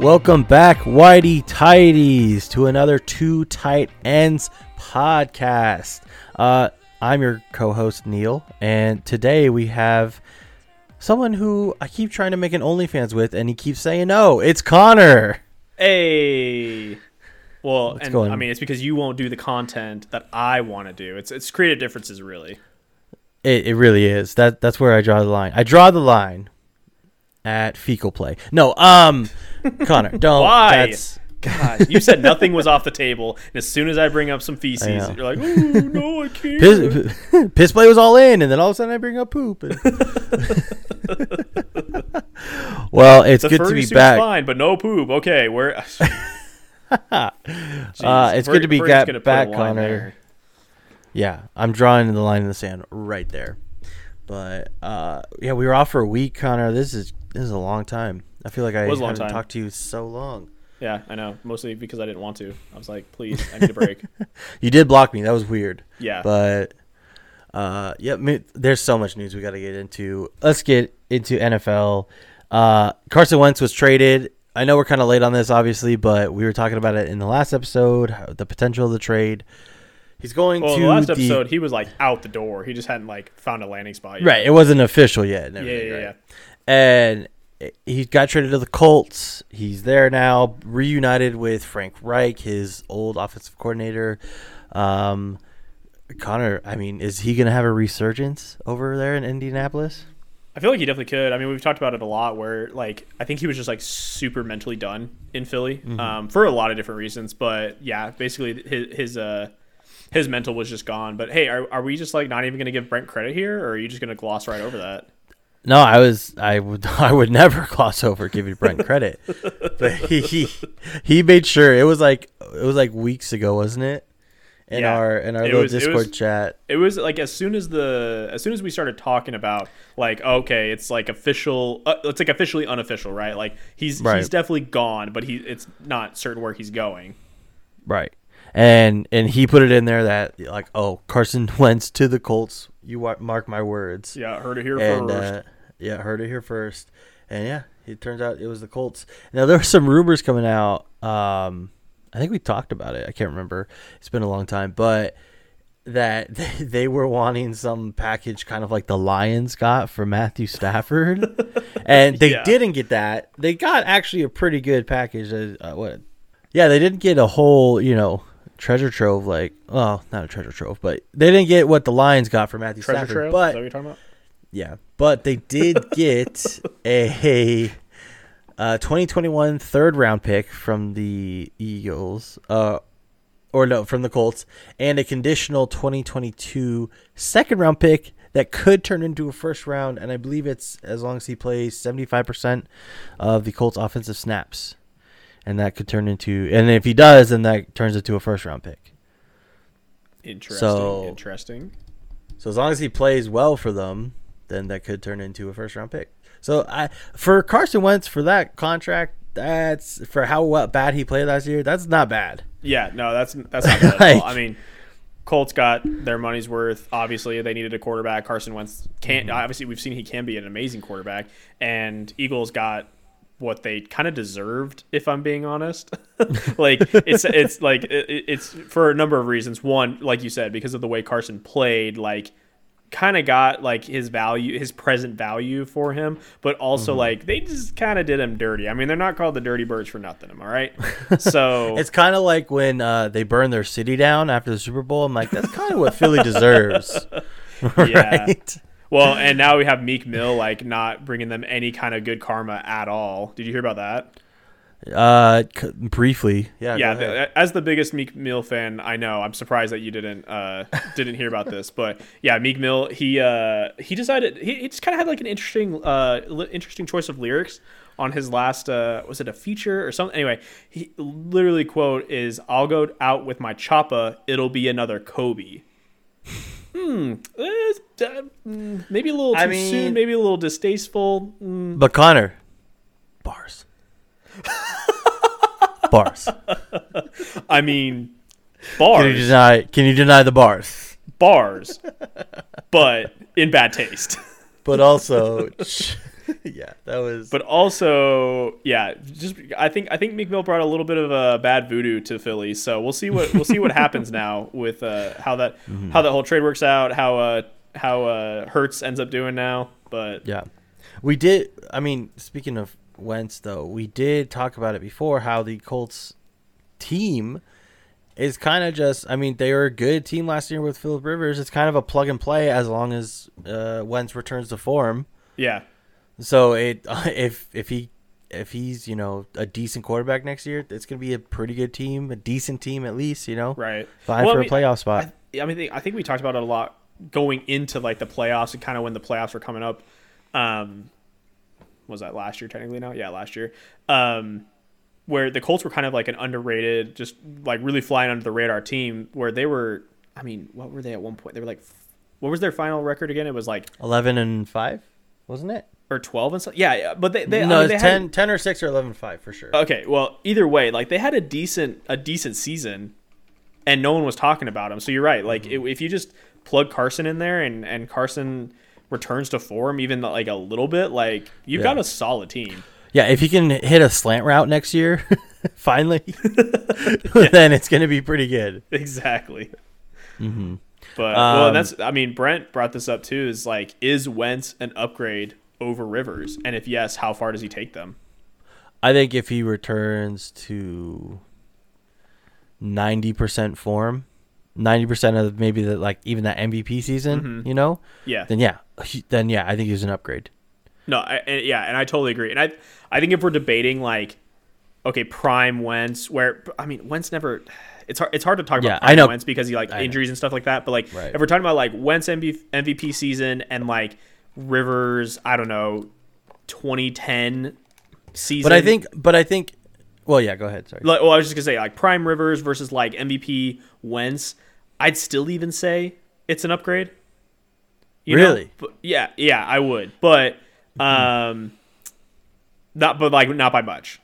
Welcome back, Whitey Tighties, to another Two Tight Ends podcast. Uh, I'm your co-host Neil, and today we have someone who I keep trying to make an OnlyFans with, and he keeps saying no. It's Connor. Hey. Well, What's and going- I mean, it's because you won't do the content that I want to do. It's it's creative differences, really. It, it really is. That that's where I draw the line. I draw the line at fecal play. No, um, Connor, don't. Why? That's, God, you said nothing was off the table, and as soon as I bring up some feces, you're like, "Ooh, no, I can't." piss, piss play was all in, and then all of a sudden I bring up poop. and- well, it's the good to be back. fine, but no poop. Okay, we're. Uh, it's good to be ga- back, Connor. Yeah, I'm drawing the line in the sand right there. But uh, yeah, we were off for a week, Connor. This is this is a long time. I feel like I It was a long haven't time. talked to you so long. Yeah, I know. Mostly because I didn't want to. I was like, please, I need a break. You did block me. That was weird. Yeah. But uh, yeah, there's so much news we got to get into. Let's get into NFL. Uh, Carson Wentz was traded. I know we're kind of late on this, obviously, but we were talking about it in the last episode. The potential of the trade. He's going well, to the last the- episode, he was like out the door. He just hadn't like found a landing spot. Yet. Right, it wasn't official yet. Yeah, yeah, right? yeah. And he got traded to the Colts. He's there now, reunited with Frank Reich, his old offensive coordinator. Um, Connor, I mean, is he going to have a resurgence over there in Indianapolis? I feel like he definitely could. I mean, we've talked about it a lot. Where like I think he was just like super mentally done in Philly Mm-hmm. um, for a lot of different reasons. But yeah, basically his his uh his mental was just gone. But hey, are, are we just like not even going to give Brent credit here, or are you just going to gloss right over that? No, I was I would I would never gloss over giving Brent credit, but he, he he made sure it was like it was like weeks ago, wasn't it? In Yeah. our in our It little was- it Discord was- chat. It was like as soon as the as soon as we started talking about like okay, it's like official. Uh, it's like officially unofficial, right? Like he's Right. he's definitely gone, but he it's not certain where he's going. Right. And and he put it in there that like, oh, Carson Wentz to the Colts. You mark my words. Yeah, heard it here and first. uh, yeah, heard it here first. And yeah, it turns out it was the Colts. Now there were some rumors coming out. Um, I think we talked about it. I can't remember. It's been a long time, but that they, they were wanting some package, kind of like the Lions got for Matthew Stafford, and they Yeah. didn't get that. They got actually a pretty good package. Uh, what? Yeah, they didn't get a whole, you know, treasure trove like. Well, not a treasure trove, but they didn't get what the Lions got for Matthew Treasure Stafford. trail. But Is that what you're talking about? yeah, but they did get a, uh 2021 third round pick from the Eagles, uh, or no, from the Colts, and a conditional 2022 second round pick that could turn into a first round, and I believe it's as long as he plays 75% of the Colts offensive snaps, and that could turn into, and if he does, then that turns into a first round pick. Interesting. So- interesting. So as long as he plays well for them, then that could turn into a first round pick. So I for Carson Wentz for that contract, that's for how well, bad he played last year. That's not bad. Yeah, no, that's that's not bad at all. Like- I mean, Colts got their money's worth. Obviously, they needed a quarterback. Carson Wentz can't. Mm-hmm. Obviously, we've seen he can be an amazing quarterback. And Eagles got what they kind of deserved, if I'm being honest. like it's it's like it, it's for a number of reasons. One, like you said, because of the way Carson played, like kind of got like his value, his present value for him, but also Mm-hmm. like they just kind of did him dirty. I mean, they're not called the Dirty Birds for nothing. Am I right? So It's kind of like when uh, they burn their city down after the Super Bowl. I'm like, that's kind of what Philly deserves, Yeah. right? Well, and now we have Meek Mill like not bringing them any kind of good karma at all. Did you hear about that? Uh, c- briefly, yeah, yeah, go ahead. th- as the biggest Meek Mill fan, I know. I'm surprised that you didn't uh, didn't hear about this, but yeah, Meek Mill he uh, he decided he, he just kind of had like an interesting uh, li- interesting choice of lyrics on his last uh, was it a feature or something? Anyway, he literally quote is "I'll go out with my choppa, it'll be another Kobe." Hmm. uh, mm, maybe a little too I mean- soon. Maybe a little distasteful. Mm, But Connor, Bars. bars. I mean, bars. Can you deny? Can you deny the bars? bars, but in bad taste. But also, yeah, that was. But also, yeah, just I think I think Meek Mill brought a little bit of a bad voodoo to Philly. So we'll see what we'll see what happens now with uh, how that Mm-hmm. how that whole trade works out. How uh, how uh, Hurts ends up doing now. But Yeah. We did I mean, speaking of Wentz though, we did talk about it before how the Colts team is kind of just I mean, they were a good team last year with Philip Rivers. It's kind of a plug and play as long as uh Wentz returns to form. yeah, So it if if he if he's, you know, a decent quarterback next year, it's going to be a pretty good team, a decent team at least, you know. right. Fine Well, for I a mean, playoff spot. I, I mean, I think we talked about it a lot going into like the playoffs and kind of when the playoffs were coming up. Um, was that last year technically now? Yeah, last year. Um, where the Colts were kind of like an underrated, just like really flying under the radar team. Where they were, I mean, what were they at one point? They were like, what was their final record again? It was like 11 and 5, wasn't it? or twelve and stuff. Yeah, yeah, but they, they no, I mean, they it's had- 10, 10 or 6 or 11 and 5 for sure. Okay, well, either way, like they had a decent a decent season, and no one was talking about him. So you're right. Like Mm-hmm. i- if you just plug Carson in there and and Carson returns to form even like a little bit, like you've Yeah. got a solid team. Yeah, if he can hit a slant route next year, finally, then it's going to be pretty good. Exactly. Mm-hmm. But well, Um, that's I mean Brent brought this up too. Is like is Wentz an upgrade over Rivers? And if yes, how far does he take them? I think if he returns to ninety percent form, ninety percent of maybe the like even that MVP season, Mhm. you know, Yeah. then yeah, then yeah, I think he's an upgrade. No, I, and, yeah, and I totally agree. And I, I think if we're debating like, okay, prime Wentz, where I mean, Wentz never. It's hard. It's hard to talk Yeah, about prime I know. Wentz because he like I know. injuries and stuff like that. But like, Right. if we're talking about like Wentz MV, MVP season and like Rivers, I don't know, 2010 season. But I think, but I think, well, yeah, go ahead. Sorry. like, well, I was just gonna say like prime Rivers versus like MVP Wentz. I'd still even say it's an upgrade. You know? Really? But- yeah, yeah, I would, but um, not but like not by much.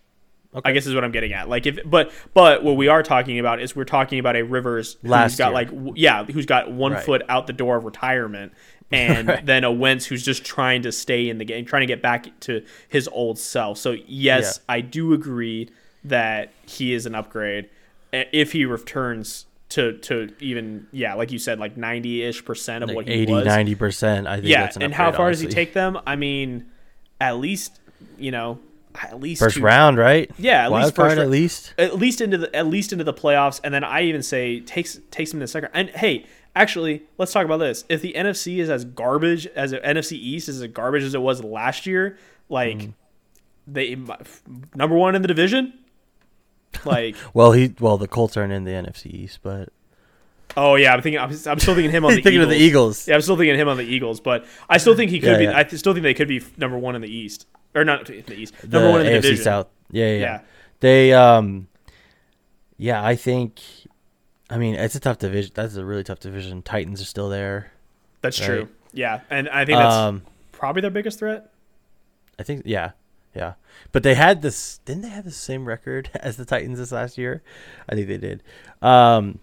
Okay. I guess is what I'm getting at. Like if but but what we are talking about is we're talking about a Rivers who's Last got year. like w- yeah who's got one Right. foot out the door of retirement, and Right. then a Wentz who's just trying to stay in the game, trying to get back to his old self. So yes, I do agree that he is an upgrade uh, if he returns to to even yeah like you said like 90ish percent of Like what he 80, was 90 percent. I think. yeah that's an and how far does he take them i mean at least you know at least First two- round, right? yeah at Wild least first card, at least. at least into the at least into the playoffs and then i even say takes takes him to the second and hey actually let's talk about this if the nfc is as garbage as nfc east is as garbage as it was last year like Mm-hmm. they number one in the division like Well, he well the Colts aren't in the NFC East, but oh yeah i'm thinking i'm, I'm still thinking him on the thinking eagles. of the Eagles. yeah i'm still thinking him on the eagles but i still think he could Yeah, be yeah. i still think they could be number one in the east or not in the east number the one in the AFC division South. Yeah, yeah, yeah. They um yeah, I think I mean, it's a tough division. That's a really tough division. Titans are still there. that's Right. true yeah and i think that's Um probably their biggest threat I think yeah. Yeah. But they had this didn't they have the same record as the Titans this last year? I think they did. Um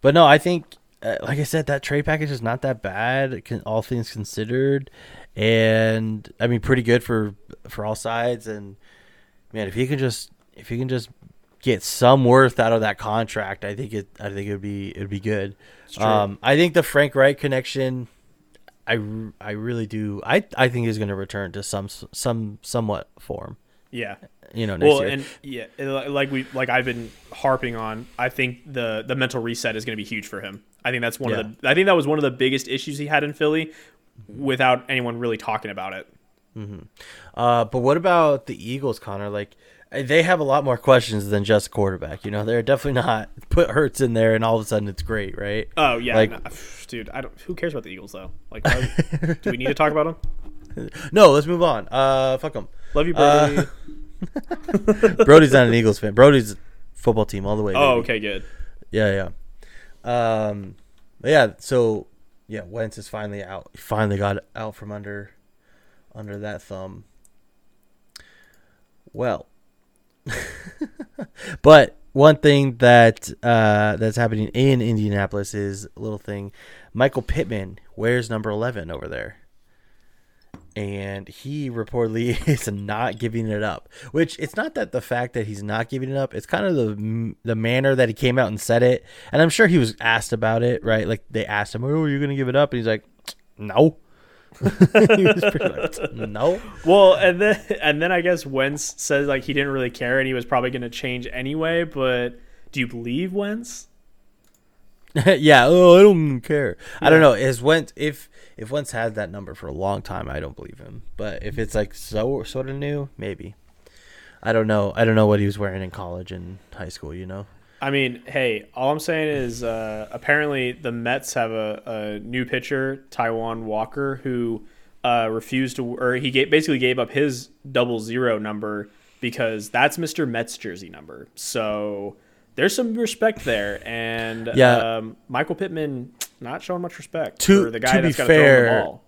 but no, I think uh, like I said that trade package is not that bad can, all things considered and I mean pretty good for for all sides and man, if he can just if he can just get some worth out of that contract, I think it I think it would be it would be good. Um, I think the Frank Reich connection, I, I really do. I I think he's going to return to some some somewhat form. yeah You know, next well year. and yeah like we like i've been harping on i think the the mental reset is going to be huge for him i think that's one of the i think that was one of the biggest issues he had in philly without anyone really talking about it uh, but what about the Eagles, Connor? Like they have a lot more questions than just quarterback. You know, they're definitely not put Hurts in there and all of a sudden it's great, right? oh yeah Like- no, dude i don't who cares about the eagles though like why- do we need to talk about them No, let's move on. Uh, fuck them. love you brody Uh, Brody's not an Eagles fan. Brody's football team all the way. oh baby. okay good Yeah, yeah. Um, yeah. So yeah, Wentz is finally out. He finally got out from under under that thumb. Well, but one thing that uh, that's happening in Indianapolis is a little thing. Michael Pittman wears number eleven over there, and he reportedly is not giving it up. Which it's not that the fact that he's not giving it up; it's kind of the the manner that he came out and said it. And I'm sure he was asked about it, right? Like they asked him, "Oh, are you going to give it up?" And he's like, "No." he was pretty like, no. Well, and then and then I guess Wentz says like he didn't really care and he was probably going to change anyway. But do you believe Wentz? yeah. Oh, I don't care. I don't know. Is Wentz if if Wentz had that number for a long time, I don't believe him. But if it's like so sort of new, maybe. I don't know. I don't know what he was wearing in college and high school. You know. I mean, hey, all I'm saying is uh, apparently the Mets have a, a new pitcher, Taijuan Walker, who uh, refused to, or he gave, basically gave up his double zero number because that's Mr. Mets jersey number. So there's some respect there, and Yeah. um, Michael Pittman not showing much respect To- for the guy to that's got to throw the ball.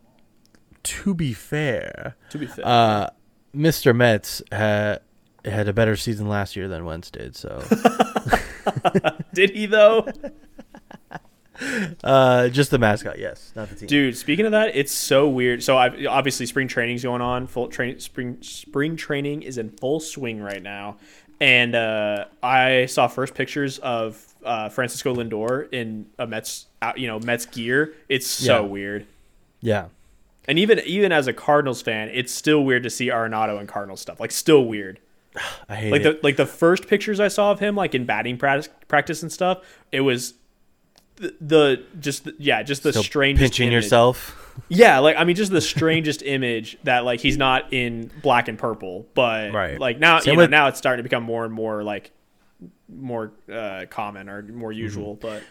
To be fair, To be fair, uh, Mr. Mets had had a better season last year than Wentz did. So, did he though? uh, just the mascot, yes, not the team. Dude, speaking of that, it's so weird. So I obviously spring training's going on. Full train spring spring training is in full swing right now, and uh, I saw first pictures of uh, Francisco Lindor in a Mets, uh, you know, Mets gear. It's so Yeah. weird. Yeah, And even even as a Cardinals fan, it's still weird to see Arenado in Cardinals stuff. Like still weird. I hate Like it. the like the first pictures I saw of him, like in batting practice, practice and stuff, it was the, the just yeah, just the Still strangest pinching image. yourself. Yeah, like I mean, just the strangest image that like he's not in black and purple, but Right. like now Same you know now it's starting to become more and more like more uh, common or more Mm-hmm. usual. But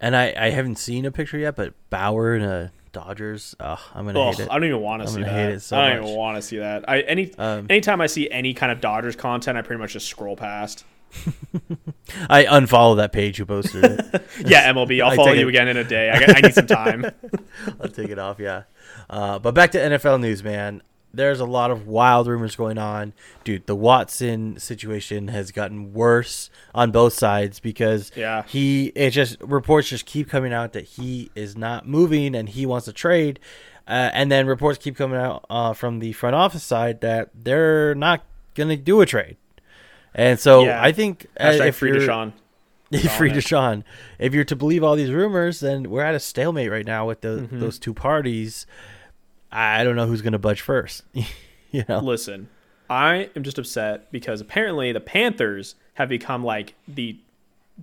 And I, I haven't seen a picture yet, but Bauer in a Dodgers, ugh, I'm gonna ugh, hate it. I don't even want to see that. hate it so I don't much. even want to see that. I any Um, anytime I see any kind of Dodgers content, I pretty much just scroll past. I unfollow that page who posted it. Yeah, MLB, I'll I follow you it. again in a day. I, I need some time. I'll take it off, yeah. Uh, but back to NFL news, man. There's a lot of wild rumors going on. Dude, the Watson situation has gotten worse on both sides because Yeah. he it just reports just keep coming out that he is not moving and he wants to trade. Uh, and then reports keep coming out uh, from the front office side that they're not going to do a trade. And so Yeah. I think uh, if free you're, Deshaun. free. Deshaun. If you're to believe all these rumors, then we're at a stalemate right now with the, Mm-hmm. those two parties. I don't know who's going to budge first. you know, Listen, I am just upset because apparently the Panthers have become like the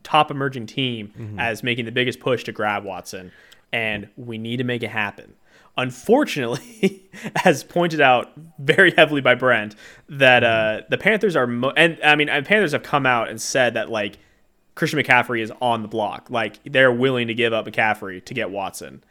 top emerging team Mm-hmm. as making the biggest push to grab Watson, and we need to make it happen. Unfortunately, as pointed out very heavily by Brent, that uh, the Panthers are, mo- and I mean, Panthers have come out and said that like Christian McCaffrey is on the block, like they're willing to give up McCaffrey to get Watson.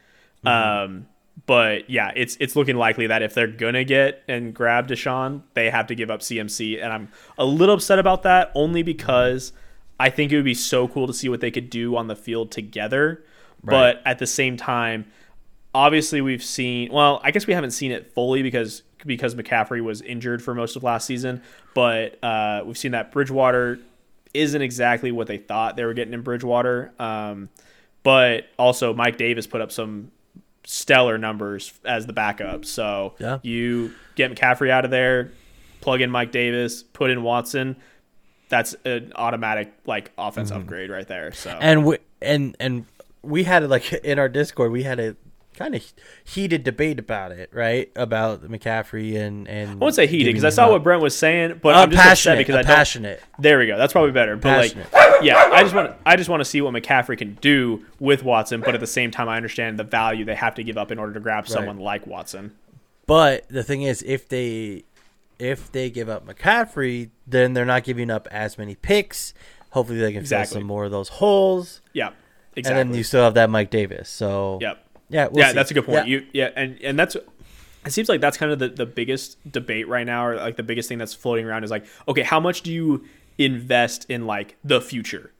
Um, but yeah, it's it's looking likely that if they're gonna get and grab Deshaun, they have to give up CMC, and I'm a little upset about that only because I think it would be so cool to see what they could do on the field together. But at the same time, obviously we've seen. Well, I guess we haven't seen it fully because because McCaffrey was injured for most of last season. But uh, we've seen that Bridgewater isn't exactly what they thought they were getting in Bridgewater. Um, but also Mike Davis put up some stellar numbers as the backup. So Yeah. you get McCaffrey out of there, plug in Mike Davis, put in Watson. That's an automatic like offense mm-hmm. upgrade right there. So and we and and we had it like in our Discord. We had a kind of heated debate about it, right? About McCaffrey and and I won't say heated because I saw up. what Brent was saying, but Uh, I'm just upset passionate because uh, I don't. passionate. There we go. That's probably better. But Passionate. like, yeah, I just want I just want to see what McCaffrey can do with Watson, but at the same time, I understand the value they have to give up in order to grab someone like Watson. But the thing is, if they if they give up McCaffrey, then they're not giving up as many picks. Hopefully, they can Exactly. fill some more of those holes. Yeah, exactly. And then you still have that Mike Davis. So yep. Yeah, we'll yeah, see. that's a good point. Yeah. You yeah, and and that's it seems like that's kind of the, the biggest debate right now, or like the biggest thing that's floating around is like, okay, how much do you invest in like the future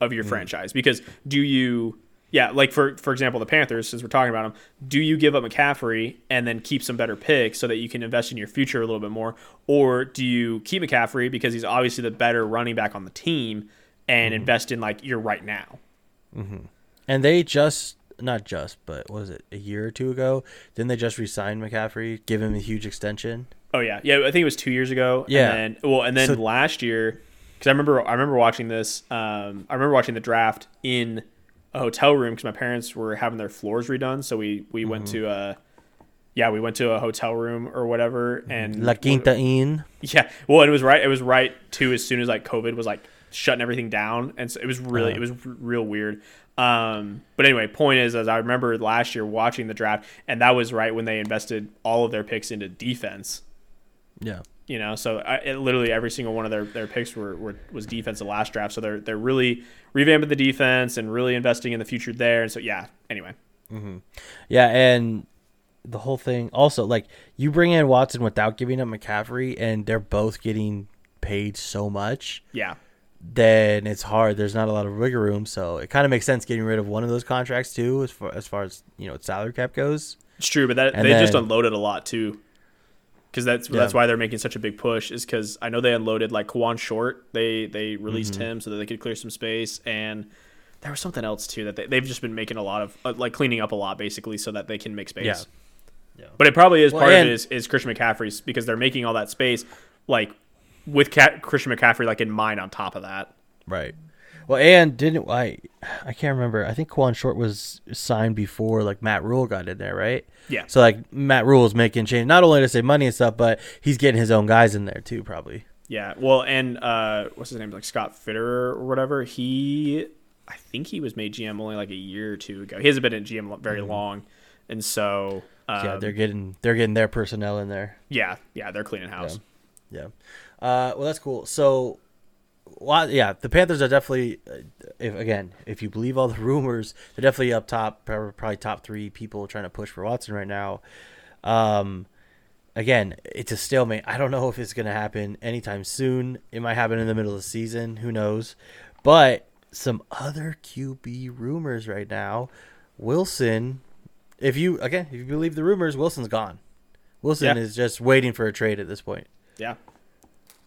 of Mm. your franchise? Because do you Yeah, like for for example, the Panthers, since we're talking about them, do you give up McCaffrey and then keep some better picks so that you can invest in your future a little bit more, or do you keep McCaffrey because he's obviously the better running back on the team and Mm-hmm. invest in like your right now? mm-hmm. And they just not just, but was it a year or two ago? Didn't they just resign McCaffrey, give him a huge extension? Oh yeah, yeah. I think it was two years ago. Yeah. And then, well, and then So- last year, because I remember, I remember watching this. Um, I remember watching the draft in a hotel room because my parents were having their floors redone. So we we went Mm-hmm. to a, yeah, we went to a hotel room or whatever, and La Quinta Inn. yeah. Well, it was right. It was right too. As soon as like COVID was like shutting everything down, and so it was really Uh-huh. it was real weird. Um, but anyway, point is, as I remember last year watching the draft, and that was right when they invested all of their picks into defense. Yeah. You know, so I, it, literally every single one of their, their picks were, were was defense the last draft. So they're they're really revamping the defense and really investing in the future there. And so yeah. Anyway, Mm-hmm. Yeah, and the whole thing also like you bring in Watson without giving up McCaffrey, and they're both getting paid so much. yeah, Then it's hard. There's not a lot of wiggle room, so it kind of makes sense getting rid of one of those contracts too, as far as far as you know salary cap goes. it's true. But that And they just unloaded a lot too. Because that's Yeah. that's why they're making such a big push is because I know they unloaded like Kawann Short. They they released Mm-hmm. him so that they could clear some space and. There was something else too that they, they've just been making a lot of uh, like cleaning up a lot basically so that they can make space. Yeah. Yeah. But it probably is Well, part of it is, is Christian McCaffrey's because they're making all that space like with Ca- Christian McCaffrey like in mind on top of that. Right. Well, and didn't I? I can't remember. I think Quan Short was signed before like Matt Rhule got in there, right? Yeah. So like Matt Rhule's making change not only to save money and stuff, but he's getting his own guys in there too, probably. Yeah. Well, and uh, what's his name? Like Scott Fitterer or whatever. He, I think he was made GM only like a year or two ago. He hasn't been in GM very long, and so um, Mm-hmm. yeah, they're getting they're getting their personnel in there. yeah, yeah, they're cleaning house. Yeah. Uh, well, that's cool. So, well, yeah, the Panthers are definitely, uh, if again, if you believe all the rumors, they're definitely up top, probably top three people trying to push for Watson right now. Um, again, it's a stalemate. I don't know if it's going to happen anytime soon. It might happen in the middle of the season. Who knows? But some other QB rumors right now. Wilson, if you again, if you believe the rumors, Wilson's gone. Wilson Yeah. is just waiting for a trade at this point Yeah.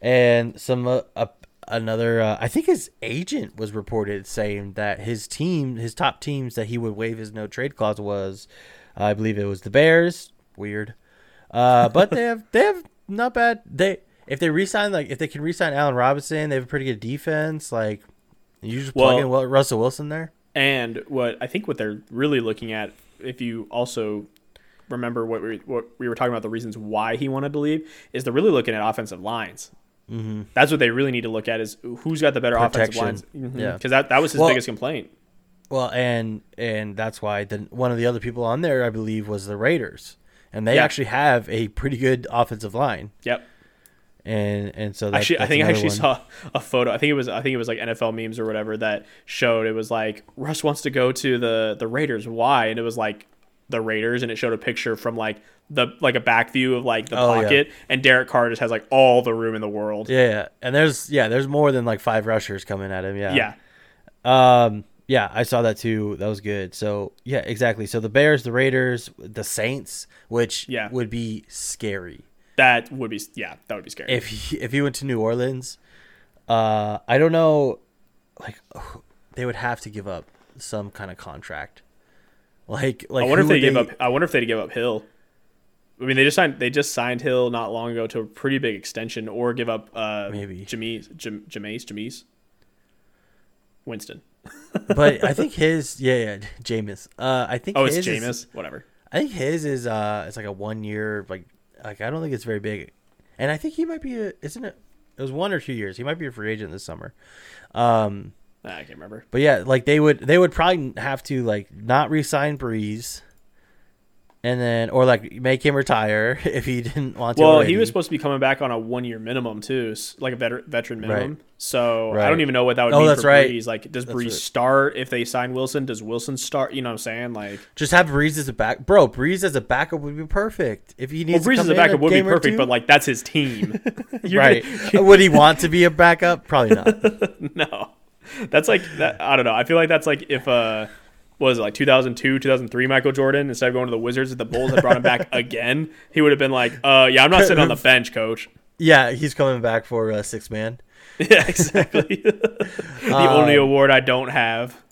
And some uh, uh, another uh, i think his agent was reported saying that his team his top teams that he would waive his no trade clause was i believe it was the bears weird uh, but they have they have not bad they if they resign like if they can resign Allen Robinson, they have a pretty good defense. Like you just plug Well- in Russell Wilson there. And what I think what they're really looking at, if you also remember what we what we were talking about, the reasons why he wanted to leave, is they're really looking at offensive lines. Mm-hmm. That's what they really need to look at is who's got the better Protection. offensive lines. Yeah. because that that was his Well- biggest complaint. Well, and and that's why the, one of the other people on there, I believe, was the Raiders, and they Yeah. actually have a pretty good offensive line. Yep. and and so that, Actually, I think I actually one. saw a photo. I think it was I think it was like NFL memes or whatever that showed it was like Russ wants to go to the the Raiders. Why? And it was like the Raiders, and it showed a picture from like the like a back view of like the Oh, yeah. pocket, and Derek Carr just has like all the room in the world. Yeah, yeah, and there's yeah, there's more than like five rushers coming at him. Yeah, Yeah. Um, yeah, I saw that too. That was good. So yeah, exactly. So the Bears, the Raiders, the Saints, which Yeah. would be scary That would be yeah, that would be scary. if he, if he went to New Orleans. Uh, I don't know, like they would have to give up some kind of contract. Like, like I wonder if they would give up. I wonder if they give up Hill. I mean, they just signed. They just signed Hill not long ago to a pretty big extension, or give up uh, Maybe. Jameis, Jam, Jameis, Jameis, Winston. but I think his yeah, yeah Jameis. Uh, I think Oh, it's his is- Jameis. Whatever. I think his is uh it's like a one year like like I don't think it's very big. And I think he might be a isn't it it was one or two years. He might be a free agent this summer. Um I can't remember. but yeah, like they would they would probably have to like not re-sign Brees and then or like make him retire if he didn't want to. Well, already. he was supposed to be coming back on a one-year minimum too, like a veteran veteran minimum. Right. So I don't even know what that would Oh, mean that's for right. Brees. Like, does That's Brees right. start if they sign Wilson? Does Wilson start? You know what I'm saying? Like, just have Brees as a back bro, Brees as a backup would be perfect. If he needs well, to Brees as a backup would be perfect, but like that's his team. Right. gonna- would he want to be a backup? Probably not. no, that's like that. I don't know. I feel like that's like if uh what was it like 2002, 2003 Michael Jordan instead of going to the Wizards if the Bulls had brought him back again, he would have been like, "Uh, yeah, I'm not sitting on the bench, coach." Yeah, he's coming back for uh, six man. yeah, exactly. the only award I don't have.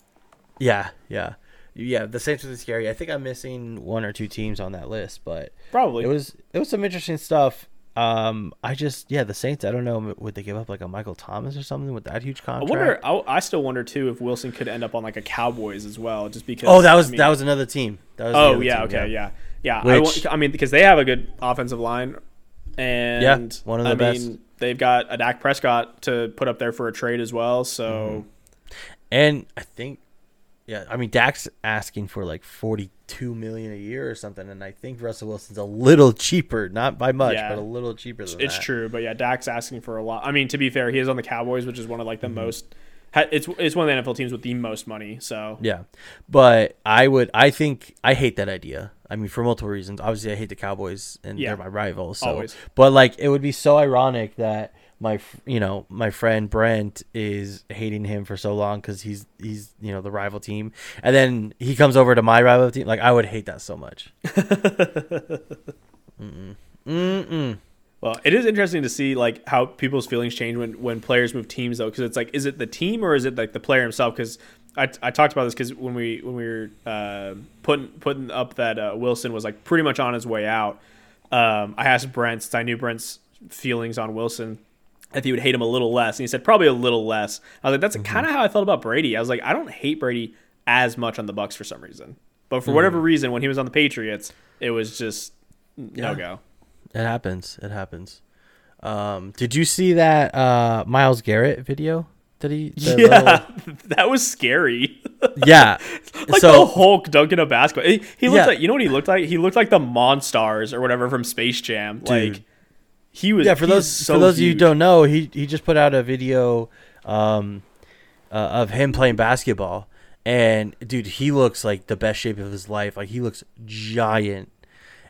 Yeah, yeah, yeah. The Saints are scary. I think I'm missing one or two teams on that list, but Probably. it was it was some interesting stuff. Um, I just yeah, the Saints. I don't know. Would they give up like a Michael Thomas or something with that huge contract? I wonder. I, I still wonder too if Wilson could end up on like a Cowboys as well, just because. Oh, that was I mean- that was another team. That was Oh yeah, team, okay, yeah, yeah. I, Which- wa- I mean, because they have a good offensive line, and one of the I best. mean, they've got a Dak Prescott to put up there for a trade as well. So And I think, yeah, I mean, Dak's asking for like forty-two million a year or something, and I think Russell Wilson's a little cheaper, not by much, Yeah. but a little cheaper than it's that. true. But yeah, Dak's asking for a lot. I mean, to be fair, he is on the Cowboys, which is one of like the Mm-hmm. most. It's it's one of the NFL teams with the most money. So Yeah, but I would, I think, I hate that idea. I mean, for multiple reasons. Obviously, I hate the Cowboys, and Yeah. they're my rivals. So, Always. but like, it would be so ironic that my, you know, my friend Brent is hating him for so long because he's he's you know the rival team, and then he comes over to my rival team. Like, I would hate that so much. Mm-mm. Mm-mm. Well, it is interesting to see like how people's feelings change when when players move teams though, because it's like, is it the team or is it like the player himself? Because I, I talked about this because when we when we were uh, putting putting up that uh, Wilson was like pretty much on his way out. Um, I asked Brent, since I knew Brent's feelings on Wilson, if he would hate him a little less, and he said probably a little less. I was like, that's kind of how I felt about Brady. I was like, I don't hate Brady as much on the Bucs for some reason, but for whatever reason, when he was on the Patriots, it was just no Yeah. go. It happens. It happens. Um, did you see that uh, Myles Garrett video? Did he? Yeah, that was scary. yeah. like so the Hulk dunking a basketball. He, he looked Yeah. like you know what he looked like. He looked like the Monstars or whatever from Space Jam. Dude. Like he was. yeah. For those so for those of you who don't know, he he just put out a video um, uh, of him playing basketball, and dude, he looks like the best shape of his life. Like he looks giant,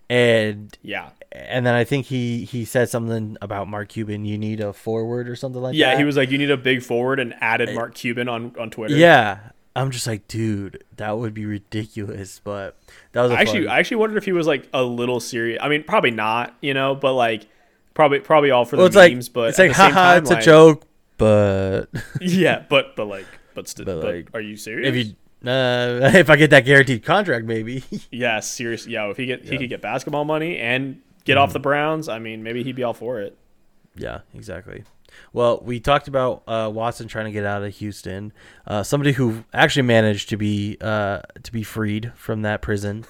and Yeah, and then I think he he said something about Mark Cuban. You need a forward or something like yeah. that. Yeah, he was like, you need a big forward, and added Mark Cuban on on Twitter. Yeah. I'm just like, dude, that would be ridiculous. But that was actually, fun- I actually wondered if he was like a little serious. I mean, probably not, you know, but like probably probably all for the well, it's like but it's like, the haha, it's a joke. But Yeah, but but like but, st- But, but like, are you serious? if you uh, if I get that guaranteed contract, maybe. yeah, serious. Yeah, if he get Yeah. he could get basketball money and get off the Browns, I mean, maybe he'd be all for it. yeah, exactly. Well, we talked about uh, Watson trying to get out of Houston. Uh, somebody who actually managed to be uh, to be freed from that prison,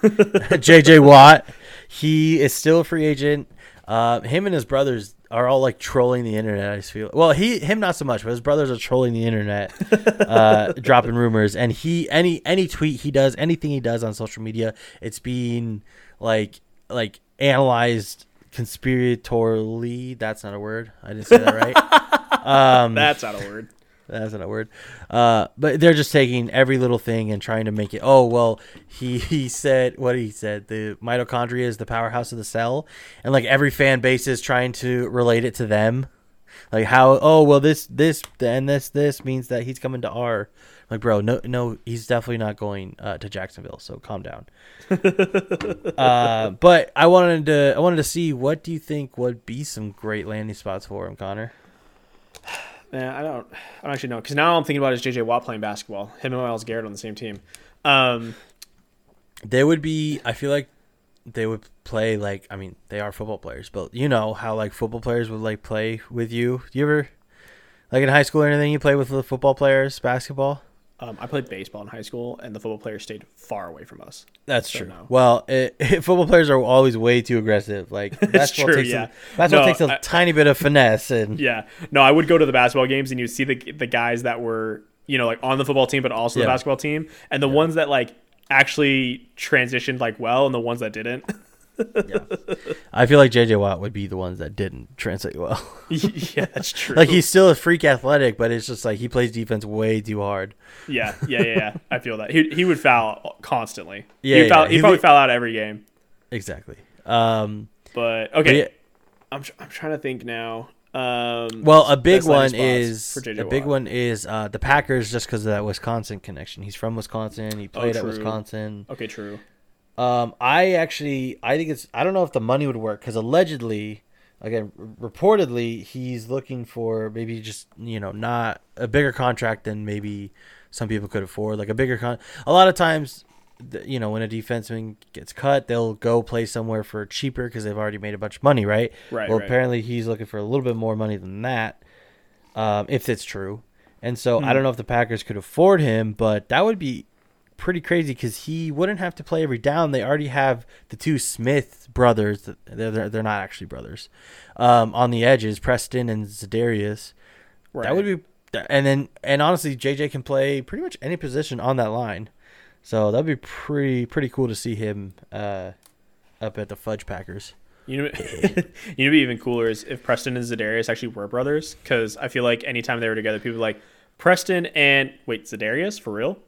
J.J. Watt. He is still a free agent. Uh, him and his brothers are all like trolling the internet. I just feel well, he him not so much, but his brothers are trolling the internet, uh, dropping rumors. And he any any tweet he does, anything he does on social media, it's being like like analyzed conspiratorially. That's not a word. I didn't say that right. Um, That's not a word. That's not a word. Uh, but they're just taking every little thing and trying to make it. Oh well, he he said what he said. The mitochondria is the powerhouse of the cell, and like every fan base is trying to relate it to them. Like how? Oh well, this this and this this means that he's coming to our. Like bro, no no, he's definitely not going uh, to Jacksonville. So calm down. uh, but I wanted to I wanted to see what do you think would be some great landing spots for him, Connor. I don't. I don't actually know because now all I'm thinking about is JJ Watt playing basketball. Him and Myles Garrett on the same team. Um, They would be. I feel like they would play like. I mean, they are football players, but you know how like football players would like play with you. Do you ever, like in high school or anything, you play with the football players basketball? Um, I played baseball in high school, and the football players stayed far away from us. That's So true. no. Well, it, football players are always way too aggressive. Like that's true, takes yeah. a, basketball No, takes a I- tiny bit of finesse and Yeah, no, I would go to the basketball games, and you'd see the the guys that were you know like on the football team, but also the basketball team, and the ones that like actually transitioned like well, and the ones that didn't. yeah. I feel like JJ Watt would be the ones that didn't translate well. yeah, that's true. like he's still a freak athletic, but it's just like he plays defense way too hard. yeah, yeah, yeah, yeah. I feel that he he would foul constantly. Yeah, he'd, yeah, foul, yeah. he'd He probably foul out every game. Exactly. Um, But but okay, yeah, I'm I'm trying to think now. Um, Well, a big one is a big Watt. one is uh, the Packers, just because of that Wisconsin connection. He's from Wisconsin. He played at. Wisconsin. Okay, true. Um, I actually, I think it's. I don't know if the money would work because allegedly, again, reportedly, he's looking for maybe just you know not a bigger contract than maybe some people could afford. Like a bigger con. A lot of times, you know, when a defenseman gets cut, they'll go play somewhere for cheaper because they've already made a bunch of money, right? Right, Well, right. apparently he's looking for a little bit more money than that, um, if it's true. And so Hmm. I don't know if the Packers could afford him, but that would be pretty crazy because he wouldn't have to play every down. They already have the two Smith brothers. They're they're, they're not actually brothers. Um, on the edges, Preston and Za'Darius. Right. That would be, and then and honestly, JJ can play pretty much any position on that line. So that'd be pretty pretty cool to see him uh, up at the Fudge Packers. You know, you know, be even cooler is if Preston and Za'Darius actually were brothers, because I feel like anytime they were together, people were like Preston and wait, Za'Darius for real?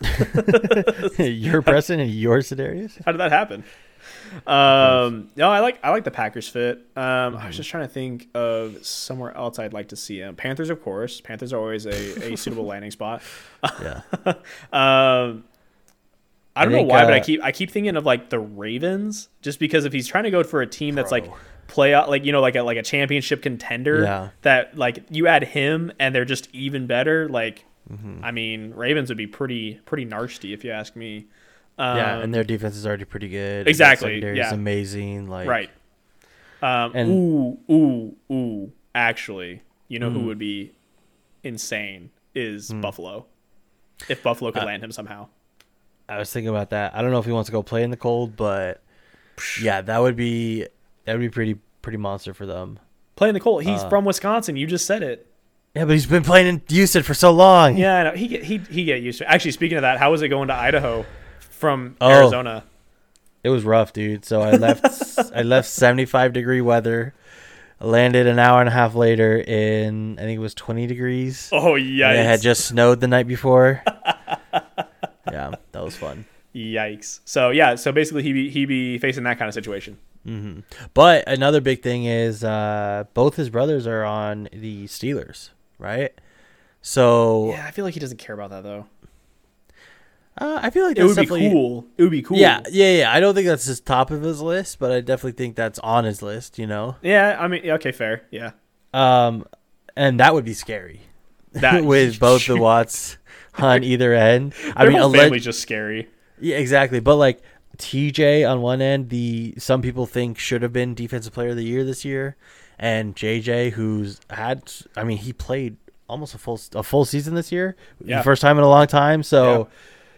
you're Preston and you're Za'Darius. How did that happen? Um, no, I like I like the Packers fit. Um, I Mm-hmm. was just trying to think of somewhere else I'd like to see him. Panthers, of course. Panthers are always a, a suitable landing spot. Yeah. Um, I don't know think, why, but I uh, keep I keep thinking of like the Ravens, just because if he's trying to go for a team that's like Bro. play out, like you know, like a like a championship contender, Yeah. that like you add him and they're just even better. Like, Mm-hmm. I mean, Ravens would be pretty pretty nasty if you ask me. Um, yeah, and their defense is already pretty good. Exactly, yeah. is amazing. Like right. Um, And- ooh, ooh, ooh. Actually, you know who Mm. would be insane is Hmm. Buffalo. If Buffalo Uh, could land him somehow. I was thinking about that. I don't know if he wants to go play in the cold, but yeah, that would be that would be pretty pretty monster for them. Playing the cold. He's Uh, from Wisconsin. You just said it. Yeah, but he's been playing in Houston for so long. Yeah, I know. He get he he get used to. It. Actually, speaking of that, how was it going to Idaho from Oh. Arizona? It was rough, dude. So I left I left 75 degree weather. Landed an hour and a half later in I think it was 20 degrees. Oh And yikes! it had just snowed the night before. yeah, that was fun. Yikes! So yeah, so basically he be he be facing that kind of situation. hmm But another big thing is uh, both his brothers are on the Steelers, right? So Yeah, I feel like he doesn't care about that though. uh, I feel like It would be cool. It would be cool. Yeah, yeah, yeah. I don't think that's his top of his list, but I definitely think that's on his list. You know, Yeah, I mean, okay, fair. Yeah. um, and that would be scary That with both the Watts on either end. I Their mean, whole alleg- family's just scary. yeah, exactly. But like TJ on one end, the some people think should have been defensive player of the year this year, and JJ, who's had, I mean, he played almost a full a full season this year, Yeah. first time in a long time. So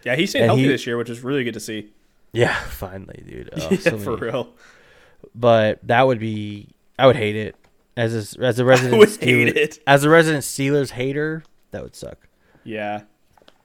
Yeah, he stayed healthy he- this year, which is really good to see. yeah, finally, dude. Oh, yeah, so for real. But that would be, I would hate it as a, as a resident. would Steeler- hate it. as a resident Steelers hater. That would suck. Yeah,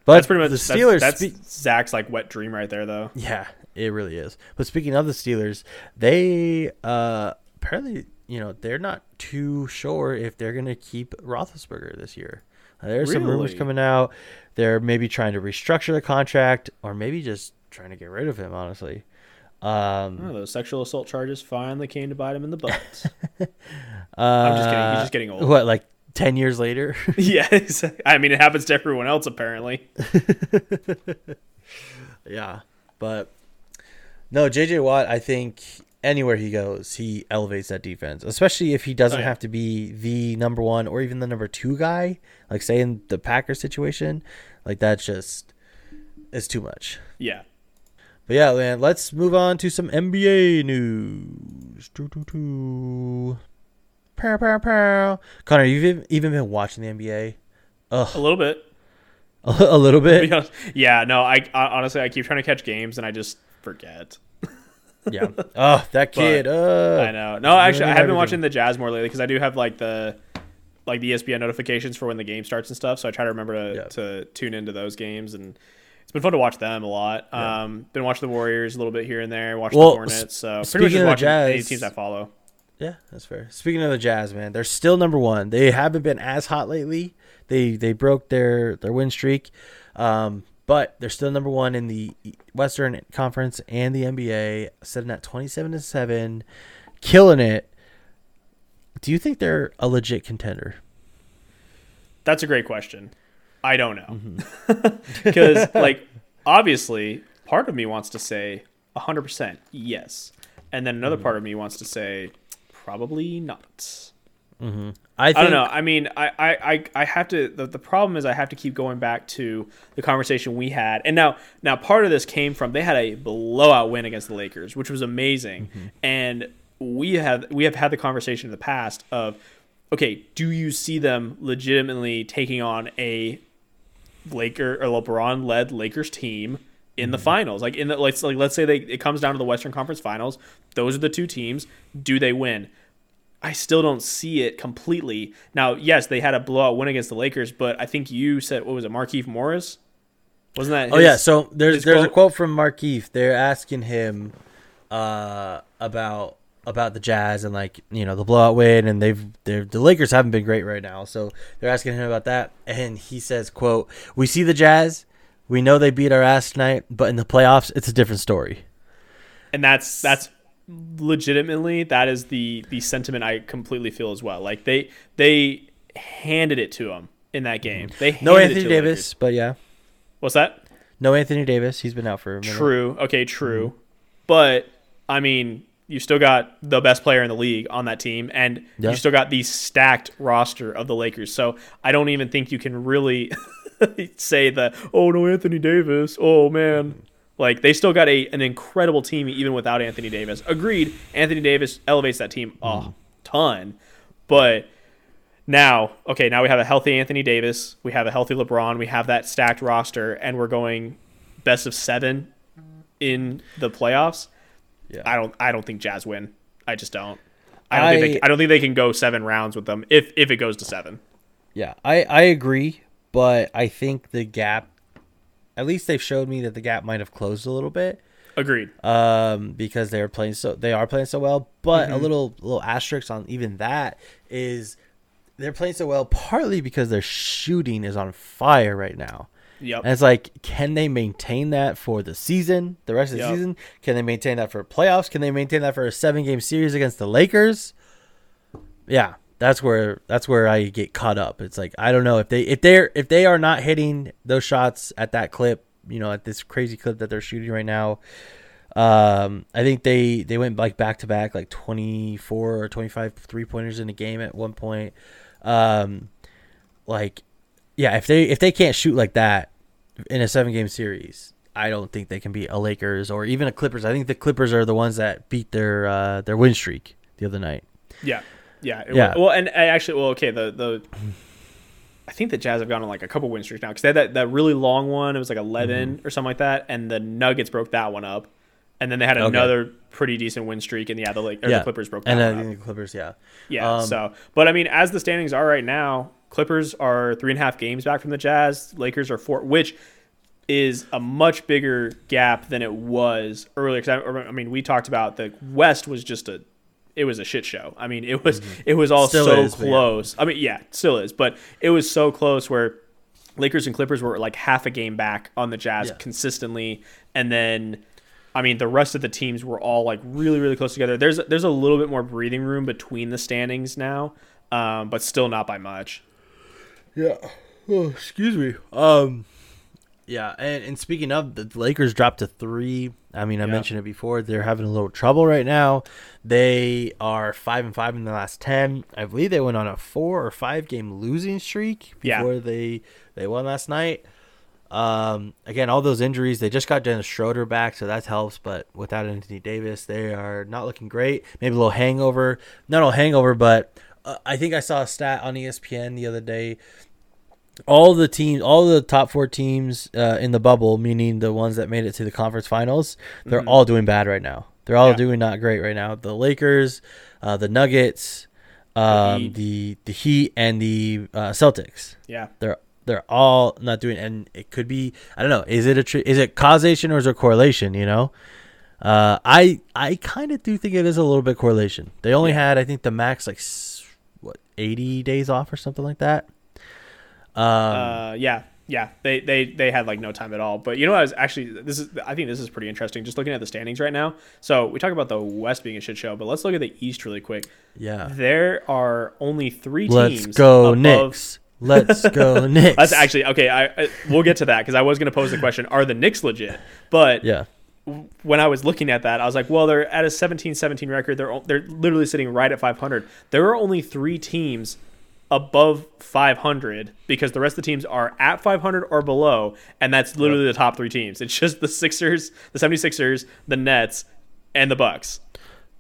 But that's pretty much the that's- Steelers. That's, spe- Zach's like wet dream right there, though. Yeah, it really is. But speaking of the Steelers, they uh apparently, you know, they're not too sure if they're going to keep Roethlisberger this year. Uh, there's some rumors coming out. They're maybe trying to restructure the contract or maybe just trying to get rid of him, honestly. Um, Oh, those sexual assault charges finally came to bite him in the butt. uh, I'm just kidding. He's just getting old. What, like 10 years later? yeah, exactly. I mean, it happens to everyone else apparently. Yeah, but no, JJ Watt. I think anywhere he goes, he elevates that defense, especially if he doesn't Oh, yeah. have to be the number one or even the number two guy. Like say in the Packers situation, like that's just it's too much. Yeah. But yeah, man, let's move on to some NBA news. Doo, doo, doo. Pow, pow, pow. Connor, you've even- been watching the NBA? A little bit. a little bit. Yeah, no, I, I honestly I keep trying to catch games and I just forget. Yeah. Oh, that kid. Uh, I know. No, actually, I have been watching the Jazz more lately because I do have like the like the ESPN notifications for when the game starts and stuff. So I try to remember to, Yeah. to tune into those games, and it's been fun to watch them a lot. Yeah. Um, been watching the Warriors a little bit here and there, watching Well, the Hornets. So pretty much just of the any Jazz- teams I follow. Yeah, that's fair. Speaking of the Jazz, man, they're still number one. They haven't been as hot lately. They they broke their their win streak, um, but they're still number one in the Western Conference and the NBA, sitting at twenty seven to seven, killing it. do you think they're a legit contender? That's a great question. I don't know. Mm-hmm. Because, like, obviously, part of me wants to say 100% yes. And then another mm-hmm. part of me wants to say probably not. Mm-hmm. I, think, I don't know. I mean, I, I, I, have to. The, the problem is, I have to keep going back to the conversation we had. And now, now, part of this came from they had a blowout win against the Lakers, which was amazing. Mm-hmm. And we have we have had the conversation in the past of, okay, do you see them legitimately taking on a Laker or LeBron led Lakers team in the mm-hmm. finals? Like in the let's like let's say they it comes down to the Western Conference Finals. Those are the two teams. Do they win? I still don't see it completely. Now, yes, they had a blowout win against the Lakers, but I think you said what was it, Markieff Morris? Wasn't that? Oh yeah, so there's his there's a quote- quote from Markeith. They're asking him uh, about about the Jazz and like you know the blowout win, and they've they're, the Lakers haven't been great right now, so they're asking him about that, and he says, "quote We see the Jazz, we know they beat our ass tonight, but in the playoffs, it's a different story." and that's that's legitimately that is the the sentiment I completely feel as well. Like they they handed it to him in that mm-hmm. game. They No Anthony Davis, Lakers. but yeah, What's that? no Anthony Davis. He's been out for a minute. True. Okay, true. Mm-hmm. But I mean, you still got the best player in the league on that team, and Yeah. you still got the stacked roster of the Lakers. So I don't even think you can really say that. Oh no, Anthony Davis. Oh man. Mm-hmm. Like they still got a an incredible team even without Anthony Davis. Agreed. Anthony Davis elevates that team a mm. ton, but now, okay, now we have a healthy Anthony Davis, we have a healthy LeBron, we have that stacked roster, and we're going best of seven in the playoffs. Yeah. I don't I don't think Jazz win. I just don't. I don't think they can, I don't think they can go seven rounds with them if if it goes to seven. Yeah, I I agree, but I think the gap. At least they've showed me that the gap might have closed a little bit. Agreed. um, because they are playing so they are playing so well. But Mm-hmm. a little little asterisk on even that is they're playing so well partly because their shooting is on fire right now. Yep. And it's like, can they maintain that for the season, the rest of the Yep. season? Can they maintain that for playoffs? Can they maintain that for a seven game series against the Lakers? Yeah, that's where that's where I get caught up. It's like I don't know if they if they're if they are not hitting those shots at that clip, you know, at this crazy clip that they're shooting right now. Um, I think they they went like back to back like 24 or 25 three pointers in a game at one point. Um, like yeah, if they if they can't shoot like that in a seven game series, I don't think they can beat a Lakers or even a Clippers. I think the Clippers are the ones that beat their uh, their win streak the other night. Yeah, yeah, Yeah. was- Well, and I actually, well, okay, the the I think the Jazz have gone on like a couple win streaks now because they had that, that really long one. It was like 11 Mm-hmm. or something like that, and the Nuggets broke that one up, and then they had Okay. another pretty decent win streak, and yeah, the like yeah, the Clippers broke that and up. think the Clippers, yeah, Yeah. Um, so, but I mean, as the standings are right now, Clippers are three and a half games back from the Jazz. Lakers are four, which is a much bigger gap than it was earlier. Because I, I mean, we talked about the West was just a, it was a shit show. I mean, it was it was all Mm-hmm. Still so is, but yeah. close. I mean, yeah, still is, but it was so close where Lakers and Clippers were like half a game back on the Jazz Yeah. consistently, and then. I mean, the rest of the teams were all like really, really close together. There's there's a little bit more breathing room between the standings now, um, but still not by much. yeah. Oh, excuse me. Um, yeah, and, and speaking of the Lakers dropped to three. I mean, I Yeah. mentioned it before. They're having a little trouble right now. They are five and five in the last ten. I believe they went on a four or five game losing streak Yeah. before they they won last night. Um, again, all those injuries. They just got Dennis Schroeder back, so that helps. But without Anthony Davis, they are not looking great. Maybe a little hangover. Not a hangover, but uh, I think I saw a stat on ESPN the other day all the teams, all the top four teams uh, in the bubble, meaning the ones that made it to the conference finals, they're all doing bad right now. They're all Mm-hmm. Yeah. doing not great right now. The Lakers, uh, the Nuggets, um, Heat. the the Heat, and the uh, Celtics. Yeah, They're they're all not doing, and it could be I don't know. Is it a tr- is it causation or is it correlation? You know, uh, I I kind of do think it is a little bit correlation. They only Yeah. had I think the max like what eighty days off or something like that. Um, uh, yeah, Yeah, they, they they had like no time at all. But you know, what I was actually this is I think this is pretty interesting. Just looking at the standings right now. So we talk about the West being a shit show, but let's look at the East really quick. Yeah. There are only three Let's go above, Knicks. Let's go Knicks. That's actually okay. I, I we'll get to that because I was going to pose the question: Are the Knicks legit? But yeah. when I was looking at that, I was like, well, they're at a 17-17 record. They're they're literally sitting right at 500. There are only three teams above 500 because the rest of the teams are at 500 or below, and that's literally the top three teams. It's just the Sixers, the 76ers, the Nets, and the Bucks.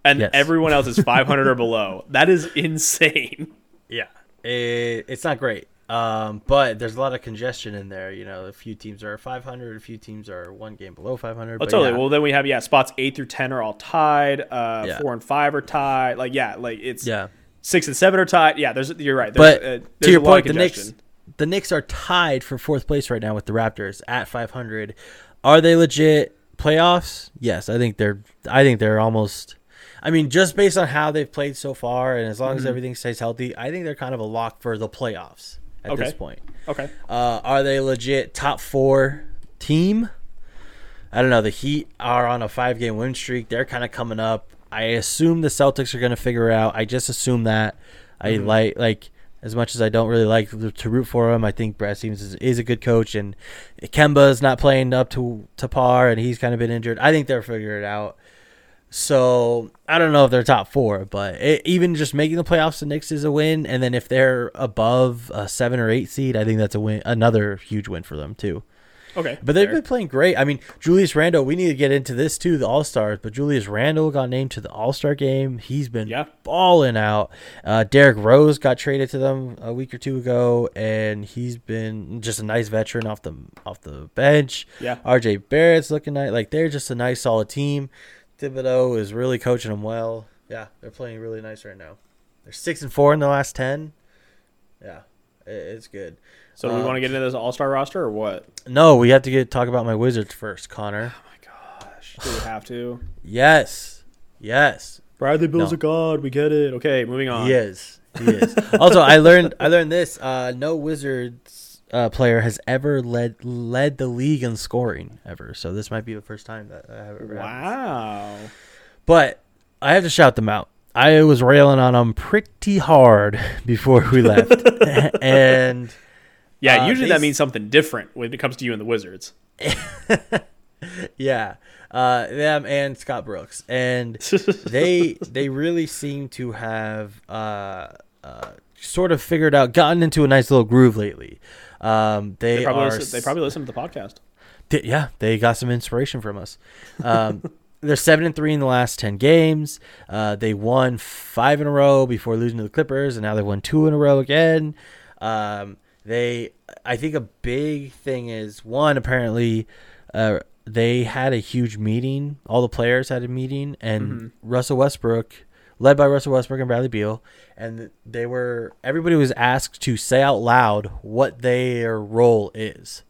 And Yes. everyone else is 500 or below. That is insane. Yeah. It, it's not great. Um, but there's a lot of congestion in there. You know, a few teams are 500, a few teams are one game below 500. Oh, totally. yeah. Well, then we have yeah, spots eight through ten are all tied. Uh, Yeah. four and five are tied. Like yeah, like it's yeah. Six and seven are tied. Yeah, there's you're right. There's, But uh, to your point, the Knicks, the Knicks are tied for fourth place right now with the Raptors at 500. Are they legit playoffs? Yes, I think they're. I think they're almost. I mean, just based on how they've played so far, and as long Mm-hmm. as everything stays healthy, I think they're kind of a lock for the playoffs at Okay. this point. Okay. Uh, are they legit top four team? I don't know. The Heat are on a five game win streak. They're kind of coming up. I assume the Celtics are going to figure it out. I just assume that. I Mm-hmm. like like as much as I don't really like to, to root for him. I think Brad Stevens is, is a good coach, and Kemba is not playing up to to par, and he's kind of been injured. I think they'll figure it out. So I don't know if they're top four, but it, even just making the playoffs, the Knicks is a win. And then if they're above a seven or eight seed, I think that's a win, another huge win for them too. Okay. But they've fair. been playing great. I mean, Julius Randle. We need to get into this too, the All Stars. But Julius Randle got named to the All Star game. He's been Yeah. balling out. Uh, Derrick Rose got traded to them a week or two ago, and he's been just a nice veteran off the off the bench. Yeah. R.J. Barrett's looking nice. Like they're just a nice, solid team. Thibodeau is really coaching them well. Yeah, they're playing really nice right now. They're six and four in the last ten. Yeah, it's good. So do we Um, want to get into this All Star roster or what? No, we have to get talk about my Wizards first, Connor. Oh my gosh. Do we have to? Yes, yes, Bradley Beal's Beal's No. a god. We get it. Okay, moving on. he is. He is. also, I learned I learned this. Uh, no Wizards uh, player has ever led led the league in scoring ever. So this might be the first time that I have ever. happened. Wow. But I have to shout them out. I was railing on them pretty hard before we left, and Yeah, Uh, usually they that means something different when it comes to you and the Wizards. yeah, uh, them and Scott Brooks, and they they really seem to have uh, uh, sort of figured out, gotten into a nice little groove lately. Um, they, They probably, are listen, they probably listen to the podcast. Th- yeah, they got some inspiration from us. Um, they're seven and three in the last ten games. Uh, they won five in a row before losing to the Clippers, and now they won two in a row again. Um, they, I think, a big thing is one apparently. Uh, they had a huge meeting. All the players had a meeting, and Russell Westbrook, led by Russell Westbrook and Bradley Beal, and they were everybody was asked to say out loud what their role is.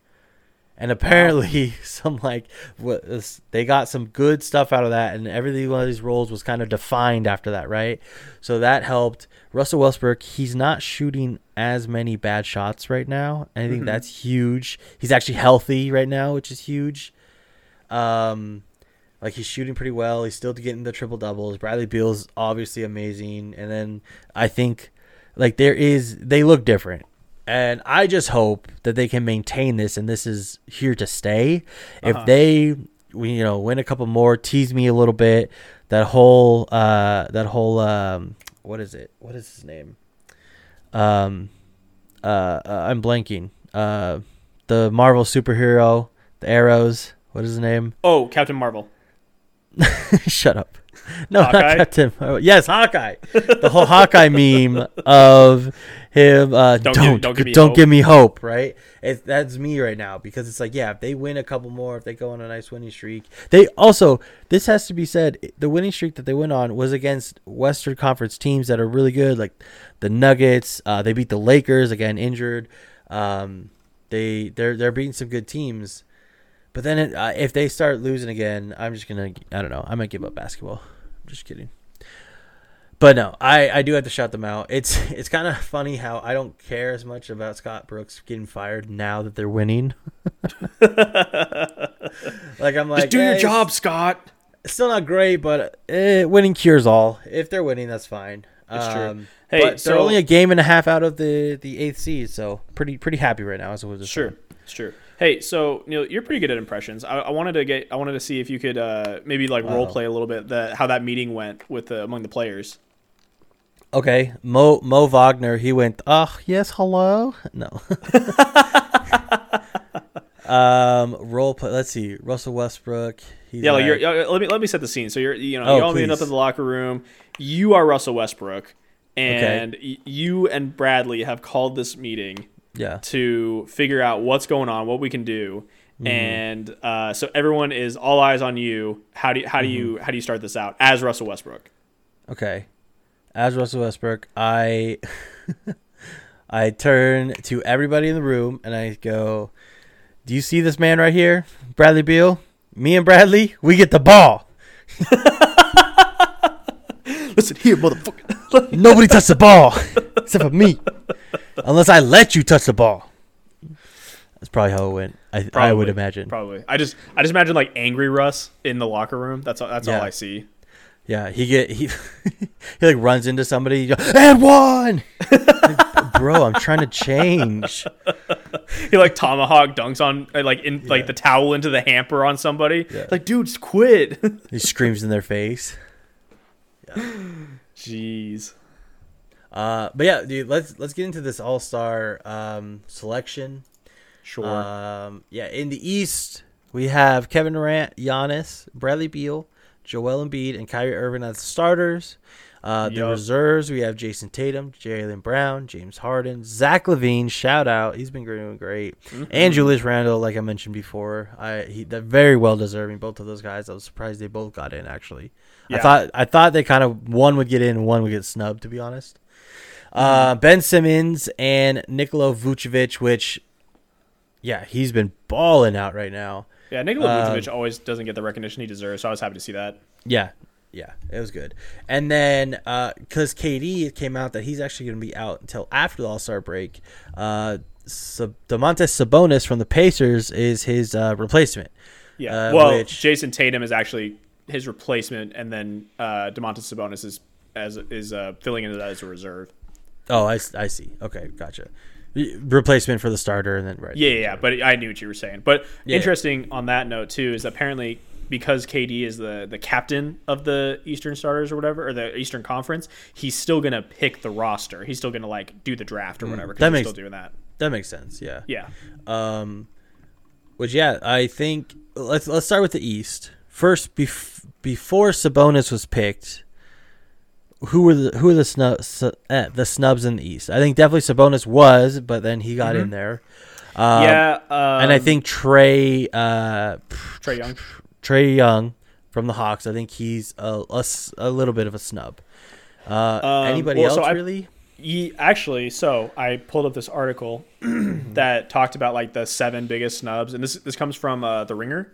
And apparently, some like what they got some good stuff out of that, and every one of these roles was kind of defined after that, right? So that helped. Russell Westbrook, he's not shooting as many bad shots right now. I think that's huge. He's actually healthy right now, which is huge. Um, like he's shooting pretty well. He's still getting the triple doubles. Bradley Beal's obviously amazing, and then I think like there is they look different, and I just hope that they can maintain this, and this is here to stay. Uh-huh. If they we you know win a couple more, tease me a little bit. That whole uh that whole um what is it? What is his name? Um, uh, uh I'm blanking. Uh, the Marvel superhero, the arrows. What is his name? Oh, Captain Marvel. Shut up. No, Hawkeye? not Captain. oh, yes, Hawkeye. The whole Hawkeye meme of him. Uh, Don't don't give- don't give me don't hope." give me hope. Right? It's, that's me right now because it's like, yeah, if they win a couple more, if they go on a nice winning streak, they also. This has to be said. The winning streak that they went on was against Western Conference teams that are really good, like the Nuggets. Uh, they beat the Lakers again, injured. Um, they they're they're beating some good teams. But then it, uh, if they start losing again, I'm just gonna I don't know. I might give up basketball. I'm just kidding. But no, I, I do have to shout them out. It's it's kind of funny how I don't care as much about Scott Brooks getting fired now that they're winning. like I'm like, Just do your "Eh, job, Scott. Still not great, but eh, winning cures all. If they're winning, that's fine. That's true. Um, Hey, but so- they're only a game and a half out of the the eighth seed, so pretty pretty happy right now. As I was Sure, it's true. Hey, so Neil, you're pretty good at impressions. I, I wanted to get, I wanted to see if you could uh, maybe like role play a little bit the how that meeting went with the, among the players. Okay, Mo Mo Wagner. He went. Oh yes, hello. No. um, role play. Let's see. Russell Westbrook. He's Yeah, like you're, uh, let me let me set the scene. So you're you know Oh, you all meet up in the locker room. You are Russell Westbrook, and y- you and Bradley have called this meeting yeah. to figure out what's going on, what we can do, Mm-hmm. and uh, so everyone is all eyes on you. How do you, how do Mm-hmm. you how do you start this out as Russell Westbrook? Okay. As Russell Westbrook, I I turn to everybody in the room and I go, "Do you see this man right here, Bradley Beal? Me and Bradley, we get the ball. Listen here, motherfucker. Nobody touch the ball except for me, unless I let you touch the ball." That's probably how it went. I, I would imagine. Probably. I just I just imagine like angry Russ in the locker room. That's all, that's all I see. Yeah, he get he he like runs into somebody goes, and one. Like, Bro, I'm trying to change. He like tomahawk dunks on uh, like in like the towel into the hamper on somebody. Yeah. Like, dude, just quit. He screams in their face. Yeah. Jeez. Uh, but yeah, dude, let's let's get into this All Star um, selection. Sure. Um, yeah, in the East we have Kevin Durant, Giannis, Bradley Beal, Joel Embiid, and Kyrie Irving as starters. Uh, the Yup. reserves we have Jayson Tatum, Jaylen Brown, James Harden, Zach LaVine. Shout out, he's been doing great, Mm-hmm. and Julius Randle, like I mentioned before. I he they're very well deserving. Both of those guys. I was surprised they both got in. Actually, I thought I thought they kind of one would get in, one would get snubbed. To be honest. Uh, ben Simmons and Nikola Vucevic, which, yeah, he's been balling out right now. yeah, Nikola um, Vucevic always doesn't get the recognition he deserves, so I was happy to see that. Yeah, yeah, it was good. And then because KD it came out that he's actually going to be out until after the All Star break. Uh, Domantas Sabonis from the Pacers is his uh, replacement. Yeah. Uh, well, which- Jayson Tatum is actually his replacement, and then uh, Domantas Sabonis is as is uh, filling into that as a reserve. Oh, I, I see. Okay, gotcha. Replacement for the starter, and then right. Yeah, yeah, yeah, but I knew what you were saying. But Yeah. interesting on that note too is apparently because KD is the the captain of the Eastern starters or whatever, or the Eastern Conference, he's still gonna pick the roster. He's still gonna like do the draft or whatever. Mm, that makes- still doing that. that makes sense. Yeah. Yeah. Um, which yeah, I think let's let's start with the East first. Bef- before Sabonis was picked, who were the who were the snub su- eh, the snubs in the East? I think definitely Sabonis was, but then he got in there. Um, yeah. Um, and I think Trae uh, Trae Young. Trae Young from the Hawks. I think he's a a little bit of a snub. Uh, Um, anybody well, so else I- really? Ye- actually, so I pulled up this article that talked about like the seven biggest snubs, and this this comes from uh, the Ringer,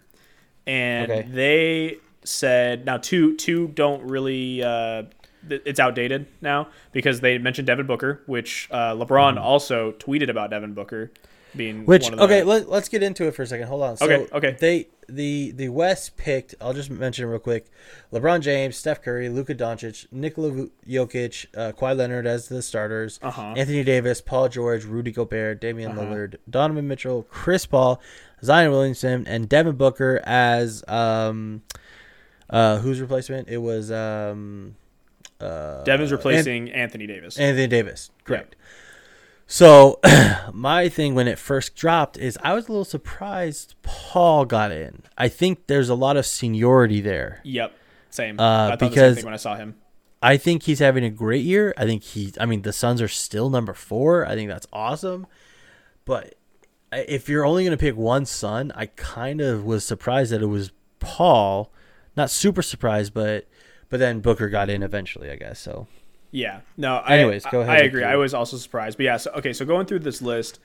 and Okay. they said now two two don't really uh, it's outdated now because they mentioned Devin Booker, which uh, LeBron also tweeted about Devin Booker being Mm. Which one of okay, let, let's get into it for a second. Hold on. So Okay, okay. They the the West picked. I'll just mention real quick. LeBron James, Steph Curry, Luka Doncic, Nikola Jokic, uh, Kawhi Leonard as the starters. Uh-huh. Anthony Davis, Paul George, Rudy Gobert, Damian Uh-huh. Lillard, Donovan Mitchell, Chris Paul, Zion Williamson, and Devin Booker as um uh whose replacement? It was um uh Devin's replacing Anthony Davis. Anthony Davis, correct. So, my thing when it first dropped is I was a little surprised Paul got in. I think there's a lot of seniority there. yep, same. Uh, I thought the same because- thing when I saw him. I think he's having a great year. I think he, I mean, the Suns are still number four. I think that's awesome. But if you're only going to pick one Sun, I kind of was surprised that it was Paul. Not super surprised, but but then Booker got in eventually, I guess. So Yeah. No. Anyways, I, go ahead I agree. I was also surprised, but yeah. So okay. So going through this list,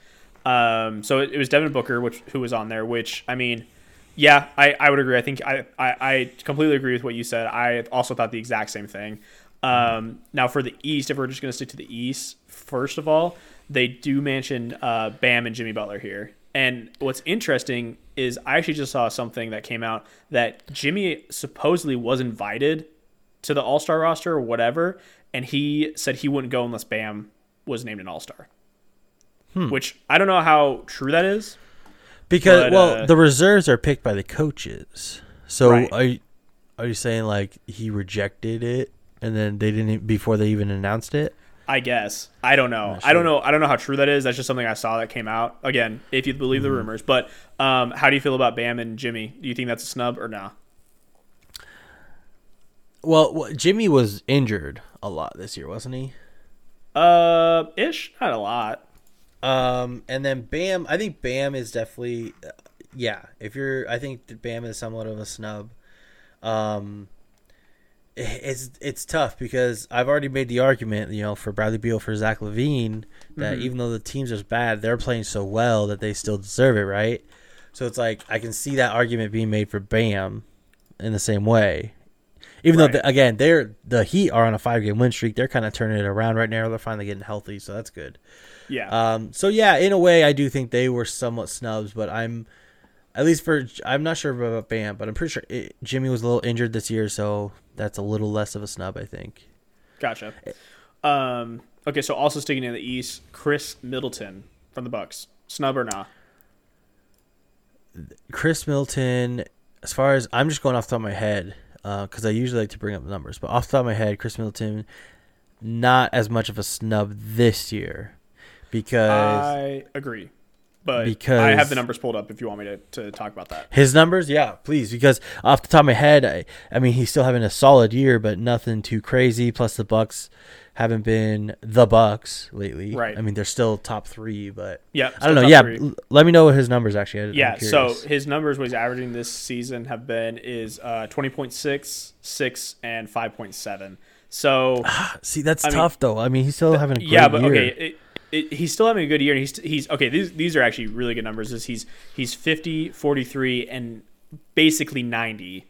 um, so it, it was Devin Booker, which who was on there. Which I mean, yeah, I, I would agree. I think I, I I completely agree with what you said. I also thought the exact same thing. Um, now for the East, if we're just going to stick to the East, first of all, they do mention uh, Bam and Jimmy Butler here. And what's interesting is I actually just saw something that came out that Jimmy supposedly was invited to the All Star roster or whatever, and he said he wouldn't go unless Bam was named an All Star. Hmm. Which I don't know how true that is. Because But, well, uh, the reserves are picked by the coaches. So Right. are you, are you saying like he rejected it and then they didn't before they even announced it? I guess I don't know. Not I don't know. I don't know how true that is. That's just something I saw that came out. Again, if you believe Mm-hmm. the rumors. But um, how do you feel about Bam and Jimmy? Do you think that's a snub or no? Well, Jimmy was injured a lot this year, wasn't he? Uh, ish, not a lot. Um, and then Bam, I think Bam is definitely, uh, yeah. If you're, I think Bam is somewhat of a snub. Um, it's it's tough because I've already made the argument, you know, for Bradley Beal for Zach LaVine that even though the teams are bad, they're playing so well that they still deserve it, right? So it's like I can see that argument being made for Bam in the same way. Even Right. though the, again they're the Heat are on a five game win streak, they're kind of turning it around right now. They're finally getting healthy, so that's good. Yeah, Um, so yeah, in a way, I do think they were somewhat snubs, but I'm at least for I'm not sure about Bam, but I'm pretty sure it, Jimmy was a little injured this year, so that's a little less of a snub, I think. gotcha. Um, okay, so also sticking in the East, Khris Middleton from the Bucks, snub or nah? Khris Middleton. as far as I'm just going off the top of my head, Uh, because I usually like to bring up the numbers, but off the top of my head, Khris Middleton, not as much of a snub this year, because I agree, but because I have the numbers pulled up if you want me to, to talk about that. His numbers, yeah, please, because off the top of my head, I, I mean, he's still having a solid year, but nothing too crazy. Plus, the Bucks haven't been the Bucks lately. Right. I mean, they're still top three, but Yeah, I don't know. Yeah, l- let me know what his numbers actually. I- Yeah, so his numbers, what he's averaging this season, have been is uh, twenty point six, six, and five point seven. So see, that's I mean- tough though. I mean, he's still having a great yeah, but year. okay, it, it, he's still having a good year. And he's he's okay. These these are actually really good numbers. Is he's he's 50, 43, and basically ninety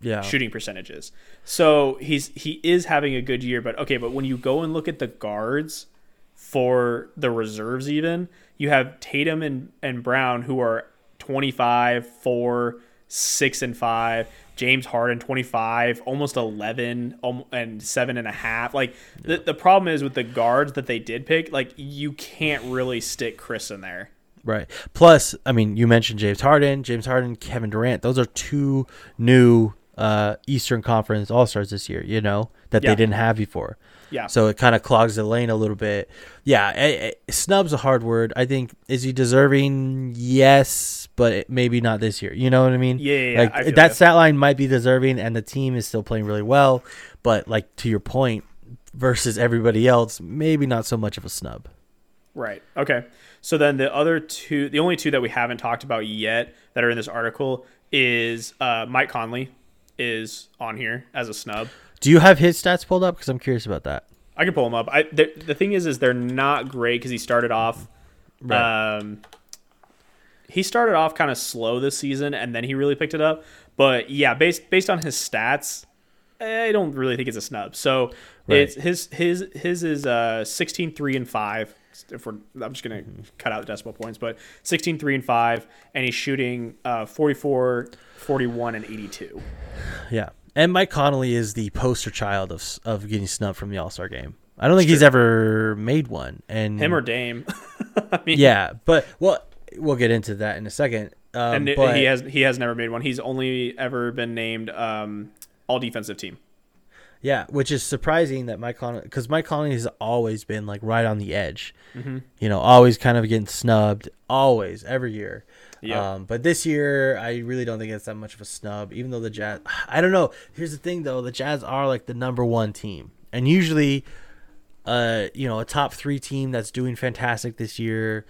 yeah, shooting percentages. So he's he is having a good year. But okay, but when you go and look at the guards for the reserves, even you have Tatum and and Brown who are 25, 4, 6, and 5. James Harden 25, almost 11, um, and seven and a half. Like the, the problem is with the guards that they did pick, like you can't really stick Khris in there. Right. Plus, I mean, you mentioned James Harden, James Harden, Kevin Durant. Those are two new uh, Eastern Conference All Stars this year. You know that Yeah. they didn't have before. Yeah. So it kind of clogs the lane a little bit. Yeah, eh, eh, snub's a hard word. I think is he deserving? Yes, but it- maybe not this year. You know what I mean? Yeah, yeah, Like that stat line might be deserving, and the team is still playing really well. But like to your point, versus everybody else, maybe not so much of a snub. Right. Okay. So then the other two, the only two that we haven't talked about yet that are in this article is uh, Mike Conley is on here as a snub. Do you have his stats pulled up? Because I'm curious about that. I can pull him up. I the, the thing is, is they're not great because he started off. Right. Um, he started off kind of slow this season, and then he really picked it up. But yeah, based based on his stats, I don't really think it's a snub. So Right. it's his his his is uh 16 3 and 5 if we're I'm just going to cut out the decimal points but 16 3 and 5 and he's shooting uh 44 41 and 82. Yeah, and Mike Conley is the poster child of of getting snubbed from the All Star game. I don't think he's ever made one, and Him or Dame. I mean yeah, but well, we'll get into that in a second. Um, and but he has he has never made one. He's only ever been named um all defensive team. yeah, which is surprising that Mike Conley because Mike Conley has always been like right on the edge. Mm-hmm. You know, always kind of getting snubbed, always every year. Yep. Um, but this year, I really don't think it's that much of a snub. Even though the Jazz, I don't know. Here's the thing, though: the Jazz are like the number one team, and usually, uh, you know, a top three team that's doing fantastic this year,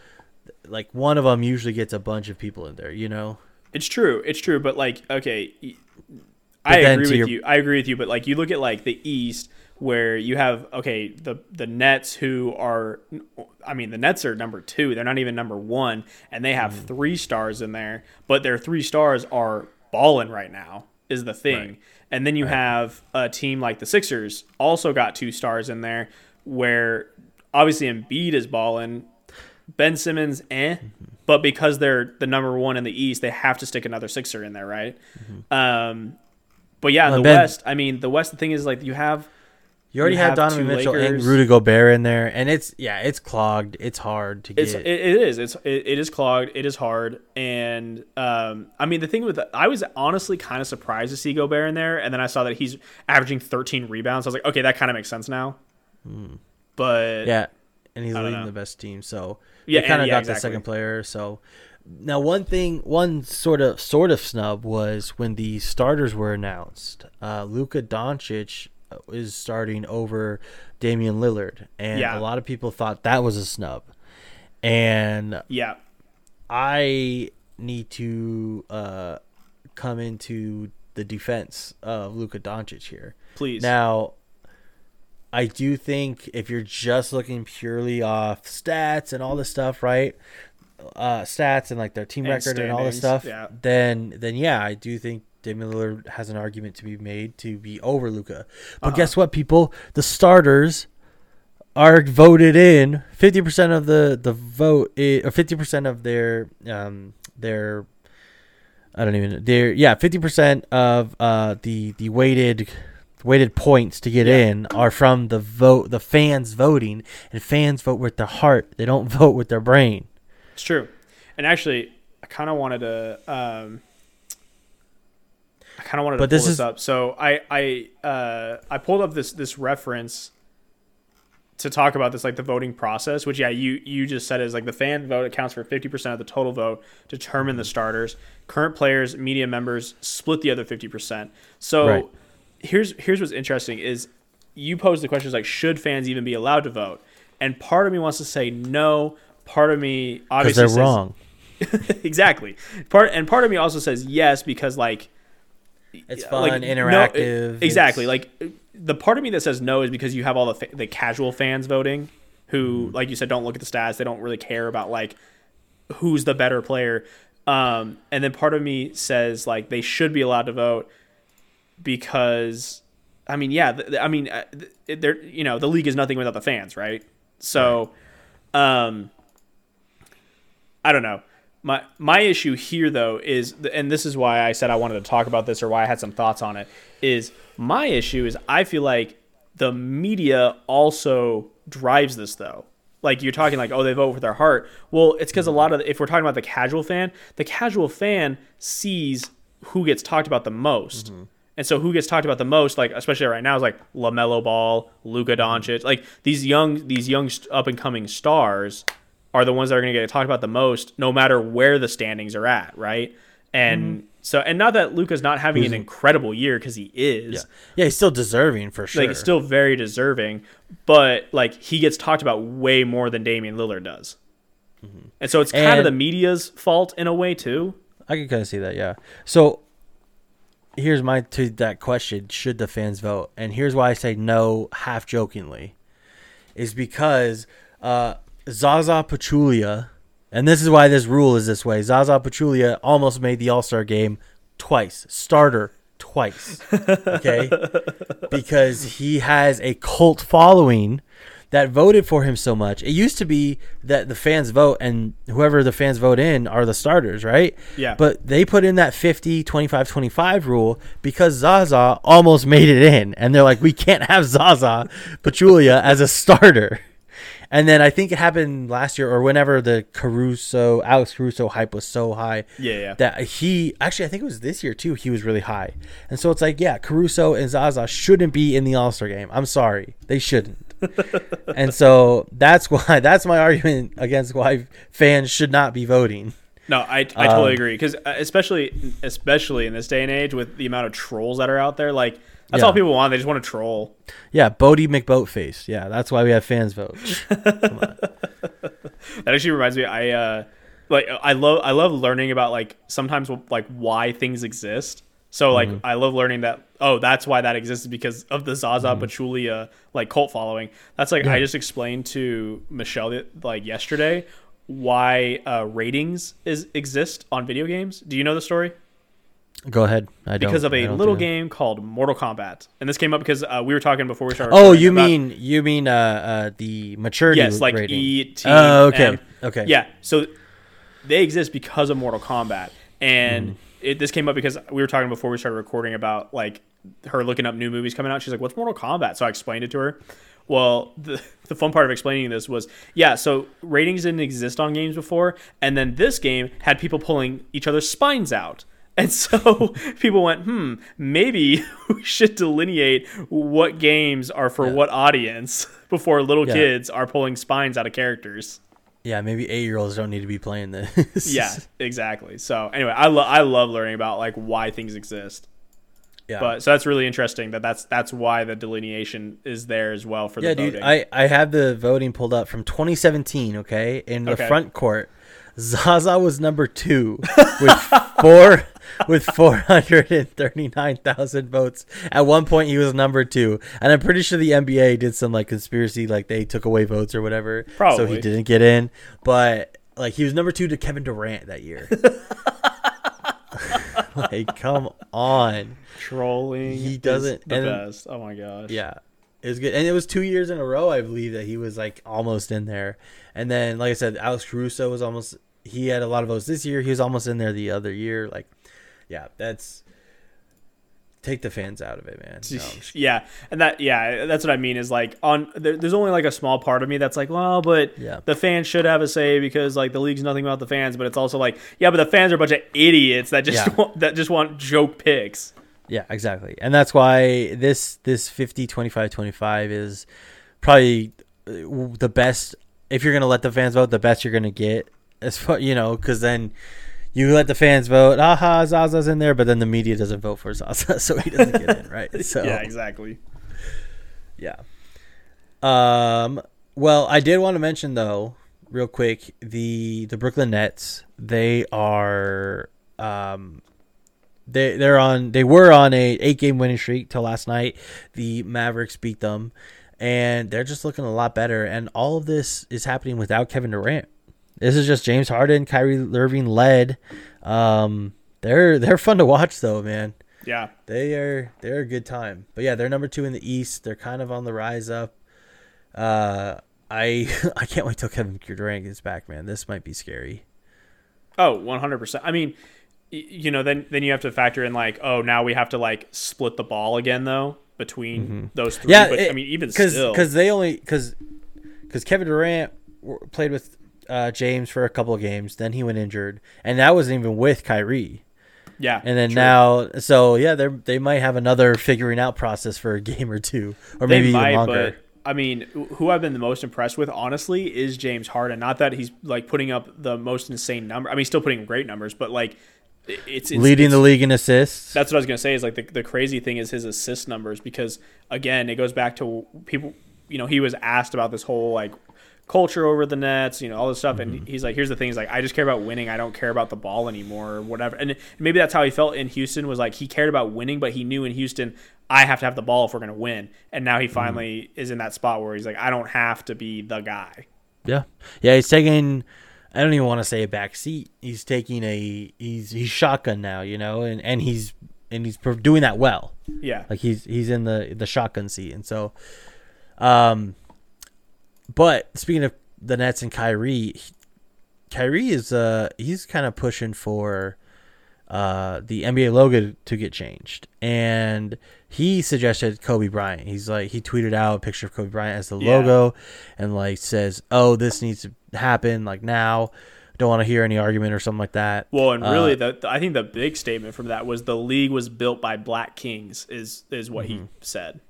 like one of them usually gets a bunch of people in there. You know, It's true. It's true. But like, okay, I agree with your- you. I agree with you. But like, you look at like the East, where you have okay the the Nets who are, I mean, the Nets are number two. They're not even number one, and they have Mm. three stars in there. But their three stars are balling right now. is the thing. Right. And then you have a team like the Sixers also got two stars in there where obviously Embiid is balling, Ben Simmons, eh. Mm-hmm. But because they're the number one in the East, they have to stick another Sixer in there, right? Um, but yeah, the Ben- West. I mean, the West. The thing is, like, you have You already You have, have Donovan Mitchell Lakers. and Rudy Gobert in there, and it's yeah, it's clogged. It's hard to It's get. it, it is it's it, it is clogged. It is hard, and um, I mean the thing with I was honestly kind of surprised to see Gobert in there, and then I saw that he's averaging 13 rebounds. I was like, okay, that kind of makes sense now. But Hmm. yeah, and he's leading know. the best team, so Yeah, kind of yeah, got the exactly. second player. So now one thing, one sort of sort of snub was when the starters were announced. Uh, Luka Doncic uh, is starting over Damian Lillard, and Yeah. a lot of people thought that was a snub. And yeah, I need to uh, come into the defense of Luka Doncic here. please. Now, I do think if you're just looking purely off stats and all this stuff, right? Uh, stats and like their team And record and all this stuff, yeah. then then yeah, I do think Damian Lillard has an argument to be made to be over Luka. But Uh-huh. guess what, people? The starters are voted in. Fifty percent of the the vote, i- or fifty percent of their um their I don't even their yeah fifty percent of uh the the weighted weighted points to get Yeah. in are from the vote the fans voting and fans vote with their heart they don't vote with their brain It's true. And actually, I kind of wanted to. Um, I kind of wanted But to pull this this, is- up. So I I uh, I pulled up this this reference to talk about this like the voting process. Which yeah, you you just said is like the fan vote accounts for fifty percent of the total vote. Determine the starters. Current players, media members split the other fifty percent. So Right. here's here's what's interesting is you pose the questions like should fans even be allowed to vote? And part of me wants to say no. Part of me because obviously they're says- wrong exactly. Part and part of me also says yes because like it's like, fun no- interactive exactly. it's- Like the part of me that says no is because you have all the fa- the casual fans voting who Mm-hmm. like you said don't look at the stats, they don't really care about like who's the better player. Um and then part of me says like they should be allowed to vote because I mean, yeah, th- th- I mean, uh, th- they're you know the league is nothing without the fans, right? So, um, I don't know. My my issue here though is, and this is why I said I wanted to talk about this or why I had some thoughts on it. Is my issue is I feel like the media also drives this though. Like you're talking like, oh, they vote with their heart. Well, it's because a lot of if we're talking about the casual fan, the casual fan sees who gets talked about the most. Mm-hmm. And so who gets talked about the most, like especially right now, is like Lamelo Ball, Luka Doncic, like these young these young up and coming stars are the ones that are going to get talked about the most, no matter where the standings are at, right? And so, and not that Luka's not having an incredible year because he is, yeah yeah he's still deserving for sure like he's still very deserving, but like he gets talked about way more than Damian Lillard does. And so it's kind of Mm-hmm. The media's fault in a way too. I can kind of see that, yeah. So here's my to that question: Should the fans vote? And here's why I say no, half jokingly, is because uh, Zaza Pachulia, and this is why this rule is this way. Zaza Pachulia almost made the All Star game twice, starter twice, okay, because he has a cult following that voted for him so much. It used to be that the fans vote and whoever the fans vote in are the starters, right? Yeah. But they put in that 50 25 25 rule because Zaza almost made it in and they're like we can't have Zaza Pachulia as a starter. And then I think it happened last year or whenever the Caruso Alex Caruso hype was so high Yeah, yeah. that he actually I think it was this year too. He was really high, and so it's like yeah, Caruso and Zaza shouldn't be in the All Star game. I'm sorry, they shouldn't. and so that's why that's my argument against why fans should not be voting. No, I, I totally Um, agree because especially especially in this day and age with the amount of trolls that are out there, like that's Yeah. all people want. They just want to troll. Yeah, Boaty McBoatface. Yeah, that's why we have fans vote. That actually reminds me. I uh, like I love I love learning about like sometimes like why things exist. So like Mm-hmm. I love learning that oh that's why that exists because of the Zaza Mm-hmm. Pachulia like cult following. That's like I just explained to Michelle like yesterday why uh, ratings is exist on video games. Do you know the story? Go ahead. I don't because of a little game called Mortal Kombat, and this came up because uh, we were talking before we started. Oh, you about- mean you mean uh, uh the maturity? yes, like rating. E T. Oh, okay, M. okay. Yeah, so they exist because of Mortal Kombat, and Mm. it, this came up because we were talking before we started recording about like her looking up new movies coming out. She's like, "What's Mortal Kombat?" So I explained it to her. Well, the, the fun part of explaining this was, yeah, so ratings didn't exist on games before, and then this game had people pulling each other's spines out. And so people went, hmm, maybe we should delineate what games are for what audience before little Yeah. kids are pulling spines out of characters. Yeah, maybe eight year olds don't need to be playing this. Yeah, exactly. So anyway, I love I love learning about like why things exist. yeah. But so that's really interesting that that's that's why the delineation is there as well for the yeah, voting. dude. I I have the voting pulled up from 2017. Okay, in the Okay. front court, Zaza was number two with four with 439,000 votes. At one point, he was number two, and I'm pretty sure the NBA did some like conspiracy, like they took away votes or whatever, so he didn't get in. But like he was number two to Kevin Durant that year. like, come on. Trolling. He doesn't- the and- best. Oh my gosh. Yeah. It was good. And it was two years in a row, I believe, that he was like almost in there. And then, like I said, Alex Caruso was almost, he had a lot of votes this year. He was almost in there the other year. Like, yeah, that's, take the fans out of it, man. No, yeah, and that yeah, that's what I mean. Is like on there, there's only like a small part of me that's like, well, but Yeah. the fans should have a say because like the league's nothing about the fans. But it's also like, yeah, but the fans are a bunch of idiots that just Yeah. want, that just want joke picks. yeah, exactly. And that's why this, this 50, 25, 25 is probably uh, the best. If you're going to let the fans vote, the best you're going to get. As far, you know, because then you let the fans vote, aha, Zaza's in there, but then the media doesn't vote for Zaza, so he doesn't get in, right? So yeah, exactly. Yeah. Um. Well, I did want to mention though, real quick, the the Brooklyn Nets. They are um. They they're on. They were on a eight game winning streak till last night. The Mavericks beat them, and they're just looking a lot better. And all of this is happening without Kevin Durant. This is just James Harden, Kyrie Irving led. Um. They're they're fun to watch though, man. Yeah, They are they're a good time. But yeah, they're number two in the East. They're kind of on the rise up. Uh, I I can't wait till Kevin Durant gets back, man. This might be scary. Oh, 100%. I mean, you know, then then you have to factor in like, oh, now we have to like split the ball again though between those three. Mm-hmm. Yeah, but it- I mean, even because still, because they only because because Kevin Durant played with uh, James for a couple of games, then he went injured, and that wasn't even with Kyrie. yeah, And then true. now, so yeah, they they might have another figuring out process for a game or two, or they maybe even longer. but I mean, who I've been the most impressed with, honestly, is James Harden. Not that he's like putting up the most insane number. I mean, still putting great numbers, but like, it's, it's Leading it's- the league in assists. That's what I was gonna say. Is like the, the crazy thing is his assist numbers because again it goes back to people. You know, he was asked about this whole like culture over the Nets. You know, all this stuff, Mm-hmm. and he's like, "Here's the thing: is like I just care about winning. I don't care about the ball anymore, or whatever." And maybe that's how he felt in Houston. Was like he cared about winning, but he knew in Houston I have to have the ball if we're gonna win. And now he Mm-hmm. finally is in that spot where he's like, I don't have to be the guy. Yeah, yeah. He's taking. I don't even want to say a back seat. He's taking a. He's he's shotgun now, you know, and and he's and he's doing that well. Yeah, Like he's he's in the the shotgun seat, and so, um, but speaking of the Nets and Kyrie, Kyrie is uh he's kind of pushing for uh the NBA logo to get changed, and he suggested Kobe Bryant. He's like he tweeted out a picture of Kobe Bryant as the Yeah. logo, and like says, "Oh, this needs to happen like now." Don't want to hear any argument or something like that. Well, and really, Uh, the, I think the big statement from that was the league was built by black kings. Is is what he said,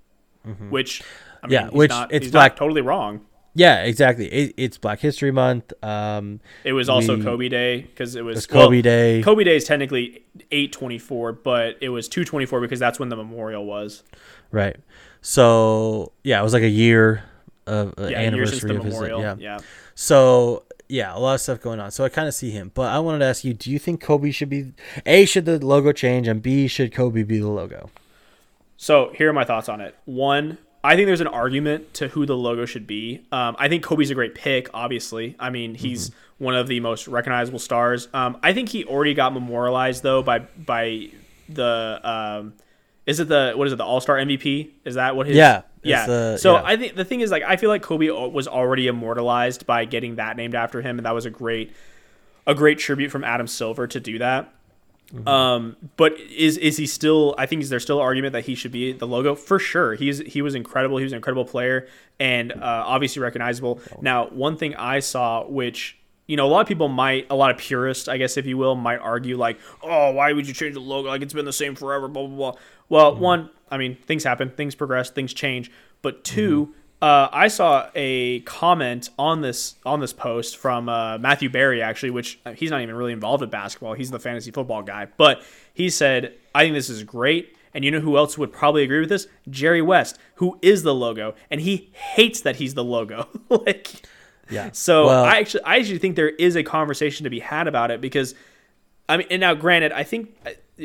which I mean, Mm-hmm. Yeah, which not, it's black- not totally wrong. Yeah, exactly. It, it's Black History Month. Um, It was also We- Kobe Day because it was It's Kobe well, Day. Kobe Day is technically eight twenty four, but it was two twenty four because that's when the memorial was. Right. So yeah, it was like a year of uh, Yeah, a year since anniversary of his. memorial. Yeah. yeah. So yeah, a lot of stuff going on. So I kind of see him, but I wanted to ask you: Do you think Kobe should be a should the logo change, and b should Kobe be the logo? So here are my thoughts on it. One, I think there's an argument to who the logo should be. Um, I think Kobe's a great pick. Obviously, I mean he's one of the most recognizable stars. Um, I think he already got memorialized though by by the um, is it the what is it the All Star MVP? Is that what his? Yeah, yeah. the- so yeah. I think the thing is like I feel like Kobe was already immortalized by getting that named after him, and that was a great a great tribute from Adam Silver to do that. Mm-hmm. Um, but is is he still? I think is there still argument that he should be the logo for sure. He's he was incredible. He was an incredible player and uh, obviously recognizable. Now, one thing I saw, which you know, a lot of people might, a lot of purists, I guess, if you will, might argue like, oh, why would you change the logo? Like it's been the same forever. Blah blah blah. Well, one, I mean, things happen, things progress, things change. But 2 uh, I saw a comment on this on this post from uh, Matthew Berry actually, which uh, he's not even really involved with basketball. He's the fantasy football guy, but he said, "I think this is great." And you know who else would probably agree with this? Jerry West, who is the logo, and he hates that he's the logo. like, Yeah. so Well- I actually, I actually think there is a conversation to be had about it because, I mean, and now granted, I think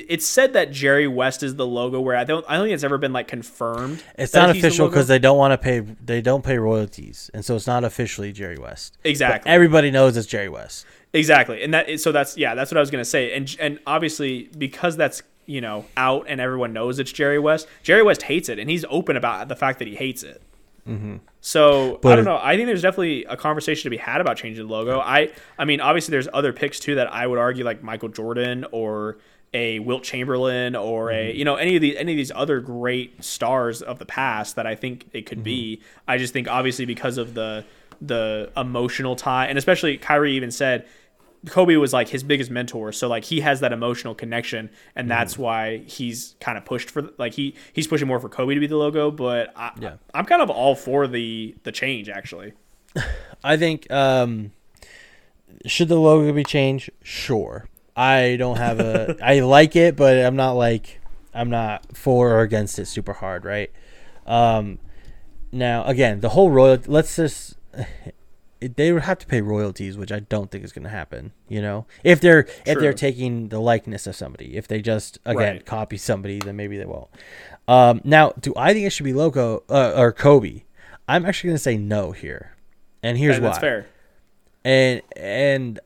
it's said that Jerry West is the logo. Where I don't, I don't think it's ever been like confirmed. It's not official because they don't want to pay. They don't pay royalties, and so it's not officially Jerry West. But exactly, everybody knows it's Jerry West. exactly, and that so that's yeah, that's what I was gonna say, and and obviously because that's you know out and everyone knows it's Jerry West. Jerry West hates it, and he's open about the fact that he hates it. Mm-hmm. So I don't know. I think there's definitely a conversation to be had about changing the logo. I I mean, obviously there's other picks too that I would argue like Michael Jordan or a Wilt Chamberlain or a mm-hmm. you know any of these any of these other great stars of the past that I think it could be. Mm-hmm. I just think obviously because of the the emotional tie and especially Kyrie even said Kobe was like his biggest mentor, so like he has that emotional connection, and mm-hmm. that's why he's kind of pushed for like he he's pushing more for Kobe to be the logo. But I, Yeah. I'm kind of all for the the change actually. I think um, should the logo be changed? Sure. I don't have a. I like it, but I'm not like I'm not for or against it super hard, right? Um, now again, the whole royal. Let's just. They would have to pay royalties, which I don't think is going to happen. You know, if they're if they're taking the likeness of somebody, if they just again Right. copy somebody, then maybe they won't. Um, now, do I think it should be logo uh, or Kobe? I'm actually going to say no here, and here's And why that's fair. and and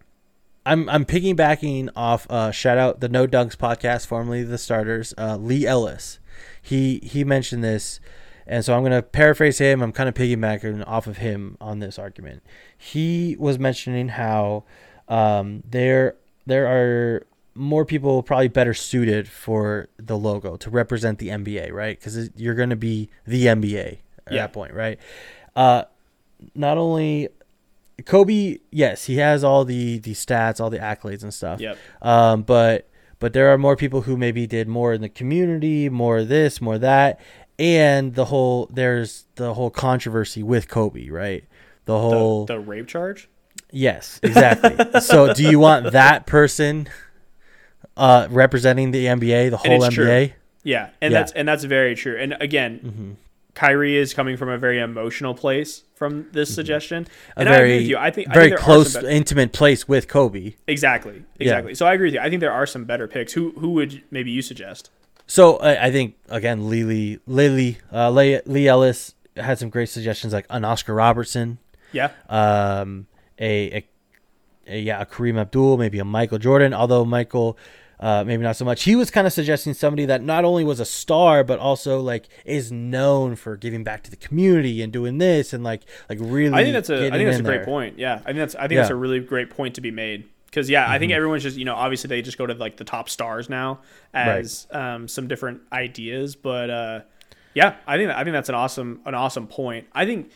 I'm I'm piggybacking off uh shout out the No Dunks podcast, formerly the starters, uh Leigh Ellis. He he mentioned this and so I'm gonna paraphrase him. I'm kind of piggybacking off of him on this argument. He was mentioning how um there there are more people probably better suited for the logo to represent the NBA, right? Because you're going to be the NBA at Yeah. that point, right? Uh, not only Kobe, yes, he has all the the stats, all the accolades and stuff. Yep. Um, but but there are more people who maybe did more in the community, more this, more that, and the whole there's the whole controversy with Kobe, right? The The, whole the rape charge. yes, exactly. so do you want that person uh representing the NBA, the whole it's true. NBA? Yeah, and Yeah. that's and that's very true. And again, Kyrie is coming from a very emotional place from this suggestion, A and I agree very with you. I think I very think close, some be- intimate place with Kobe. exactly, exactly. So I agree with you. I think there are some better picks. Who who would maybe you suggest? So I, I think again, Lily, Lily, uh, Leigh, Leigh Ellis had some great suggestions, like an Oscar Robertson, Yeah, um, a, a, a yeah, a Kareem Abdul, maybe a Michael Jordan. Although Michael, uh, maybe not so much. He was kind of suggesting somebody that not only was a star, but also like is known for giving back to the community and doing this and like like really. I think that's a I think that's a great there. point. Yeah, I think that's I think Yeah. Mm-hmm. that's a really great point to be made. Because yeah, I think everyone's just you know obviously they just go to like the top stars now as um, some different ideas, but uh, yeah, I think I think that's an awesome an awesome point. I think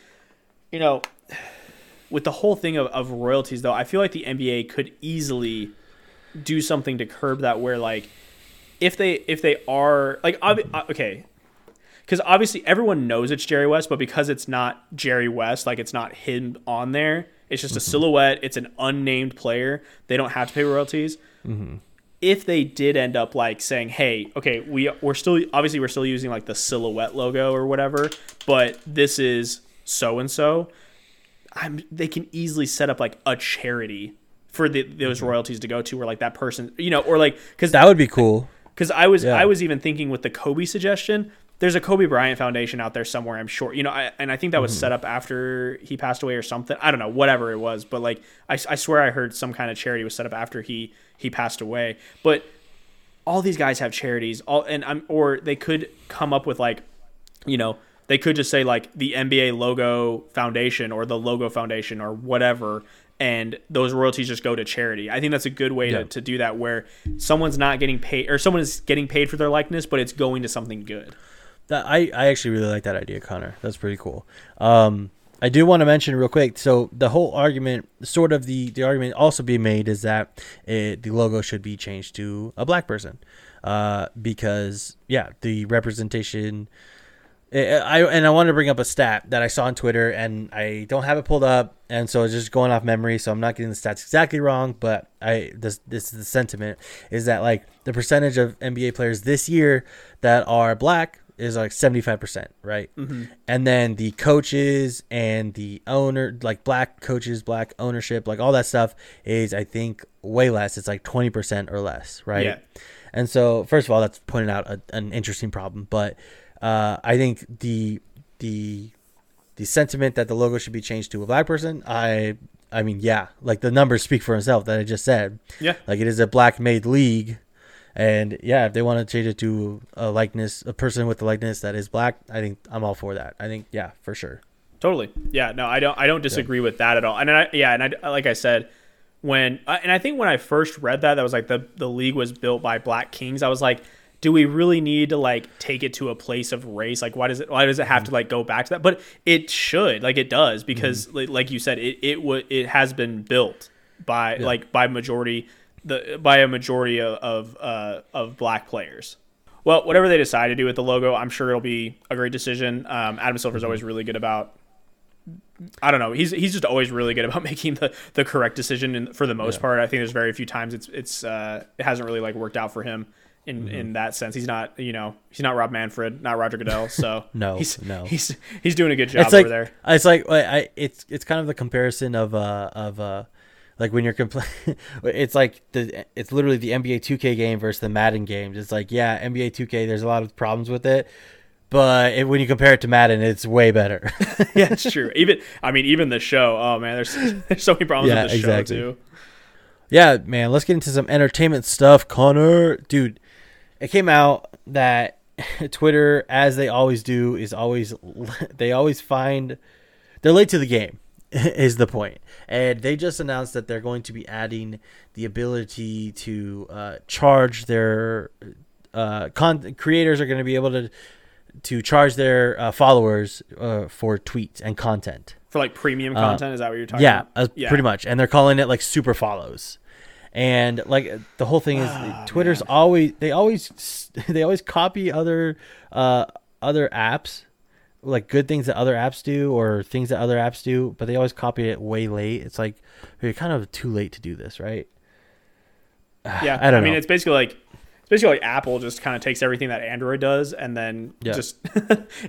you know with the whole thing of, of royalties though, I feel like the NBA could easily do something to curb that where like if they if they are like uh, okay because obviously everyone knows it's Jerry West, but because it's not Jerry West, like it's not him on there, it's just a silhouette. It's an unnamed player. They don't have to pay royalties. If they did end up like saying, "Hey, okay, we we're still obviously we're still using like the silhouette logo or whatever, but this is so and so," I'm they can easily set up like a charity for the, those mm-hmm. royalties to go to, or like that person, you know, or like because That would be cool. because I was Yeah. I was even thinking with the Kobe suggestion. There's a Kobe Bryant Foundation out there somewhere. I'm sure. You know, I, and I think that was mm-hmm. set up after he passed away or something. I don't know, whatever it was. But like, I, I swear I heard some kind of charity was set up after he he passed away. But all these guys have charities, all and I'm or they could come up with like, you know, they could just say like the NBA logo foundation or the logo foundation or whatever, and those royalties just go to charity. I think that's a good way Yeah. to, to do that where someone's not getting paid or someone is getting paid for their likeness, but it's going to something good. That I, I actually really like that idea, Connor. That's pretty cool. Um, I do want to mention real quick. So the whole argument, sort of the the argument also being made is that it, the logo should be changed to a black person, uh, because yeah, the representation. I, and I wanted to bring up a stat that I saw on Twitter, and I don't have it pulled up, and so it's just going off memory. So I'm not getting the stats exactly wrong, but I this this is the sentiment is that like the percentage of NBA players this year that are black is like 75%, right? Mm-hmm. And then the coaches and the owner, like black coaches, black ownership, like all that stuff is, I think, way less. It's like 20% or less, right? Yeah. And so, first of all, that's pointing out a, an interesting problem. But uh, I think the the the sentiment that the logo should be changed to a black person, I I mean, yeah, like the numbers speak for itself that I just said. Yeah. Like it is a black made league. And yeah, if they want to change it to a likeness, a person with the likeness that is black, I think I'm all for that. I think yeah, for sure. Totally. Yeah. No, I don't. I don't disagree with that at all. And I, yeah, and I, like I said, when uh, and I think when I first read that, that was like the the league was built by black kings. I was like, do we really need to like take it to a place of race? Like, why does it? Why does it have to like go back to that? But it should. Like, it does because, li- like you said, it it would it has been built by like by majority the by a majority of of, uh, of black players. Well, whatever they decide to do with the logo, I'm sure it'll be a great decision. Um, Adam Silver's always really good about I don't know. He's he's just always really good about making the, the correct decision in, for the most Yeah. part. I think there's very few times it's it's uh, it hasn't really like worked out for him in Mm-hmm. in that sense. He's not you know he's not Rob Manfred, not Roger Goodell. So No, he's no. he's he's doing a good job it's like over there. it's like I, I it's it's kind of the comparison of uh of uh like when you're compl- it's like the it's literally the NBA 2K game versus the Madden games. It's like yeah, NBA 2K there's a lot of problems with it, but it, when you compare it to Madden, it's way better. yeah, it's true. Even I mean even the show. Oh man, there's there's so many problems Yeah, with the exactly. show too. yeah, man, let's get into some entertainment stuff, Connor. Dude, it came out that Twitter, as they always do, is always they always find they're late to the game. Is the point. and they just announced that they're going to be adding the ability to uh, charge their uh, con- creators are going to be able to to charge their uh, followers uh, for tweets and content. For like premium content, is that what you're talking Yeah, about? uh, pretty much. And they're calling it like super follows. And like the whole thing is Twitter's always they always they always copy other uh other apps like good things that other apps do or things that other apps do, but they always copy it way late. It's like you're kind of too late to do this, right? Yeah, I don't mean, know. it's basically like it's basically like Apple just kind of takes everything that Android does and then Yeah. just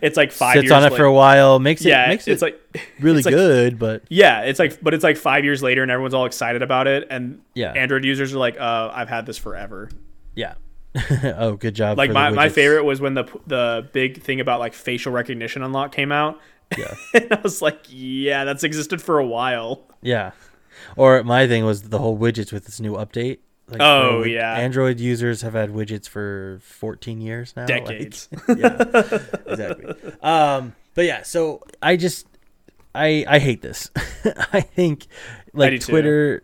it's like five Sits years on it later. for a while, makes it yeah, makes it's it like really it's like- good, but yeah, it's like but it's like five years later and everyone's all excited about it and Yeah. Android users are like, uh, I've had this forever. yeah. oh, good job. Like my, my favorite was when the the big thing about like facial recognition unlock came out. Yeah. and I was like, yeah, that's existed for a while. Yeah. Or my thing was the whole widgets with this new update. Like, Oh, bro, yeah. Android users have had widgets for 14 years now. like- Decades. yeah. Exactly. Um, but yeah, so I just I I hate this. I think like do too. Twitter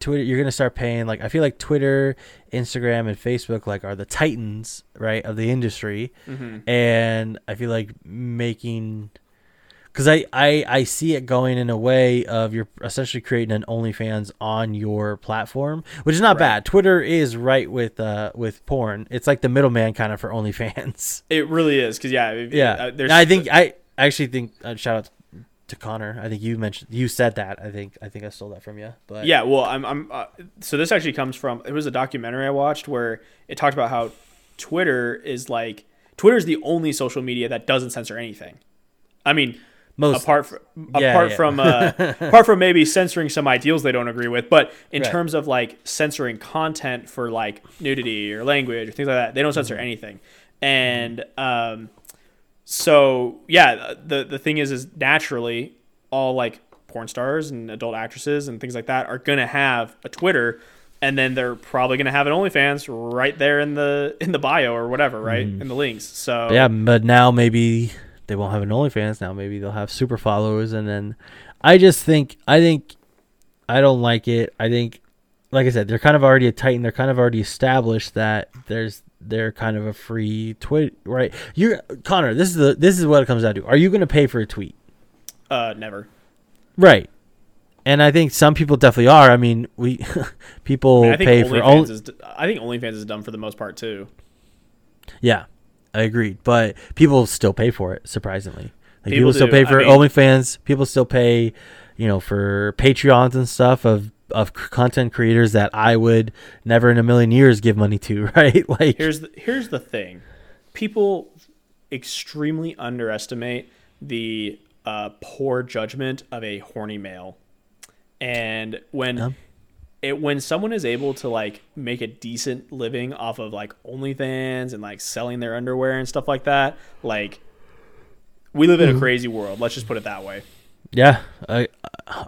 Twitter you're going to start paying like I feel like Twitter, Instagram and Facebook like are the titans, right, of the industry. Mm-hmm. And I feel like making because I, I I see it going in a way of you're essentially creating an OnlyFans on your platform, which is not Right. bad. Twitter is right with uh with porn. It's like the middleman kind of for OnlyFans. It really is because yeah, Yeah, uh, there's I think I actually think uh, shout out to Connor. I think you mentioned you said that. I think I think I stole that from you. But Yeah, well, I'm, I'm uh, so this actually comes from it was a documentary I watched where it talked about how Twitter is like Twitter is the only social media that doesn't censor anything. I mean, most apart from Yeah, apart yeah. from uh, apart from maybe censoring some ideals they don't agree with, but in Right. terms of like censoring content for like nudity or language or things like that, they don't Mm-hmm. censor anything. And um, so yeah, the the thing is, is naturally all like porn stars and adult actresses and things like that are gonna have a Twitter, and then they're probably going to have an OnlyFans right there in the in the bio or whatever, right Mm-hmm. in the links. So yeah, but now maybe they won't have an OnlyFans. Now maybe they'll have super followers, and then I just think I think I don't like it. I think, like I said, they're kind of already a titan. They're kind of already established that there's they're kind of a free tweet, right? You, Connor, this is the this is what it comes down to. Are you going to pay for a tweet? uh, never. Right. And I think some people definitely are. I mean, we people I, mean, I pay for OnlyFans only. is. I think OnlyFans is dumb for the most part too. Yeah, I agreed. But people still pay for it. Surprisingly, like people, People still pay I for mean- OnlyFans. People still pay, you know, for Patreons and stuff of of content creators that I would never in a million years give money to. Right? Like, Here's the, here's the thing, people extremely underestimate the uh, poor judgment of a horny male, and when Yeah. It when someone is able to like make a decent living off of like OnlyFans and like selling their underwear and stuff like that, like we live in Mm-hmm. a crazy world. Let's just put it that way. yeah, I,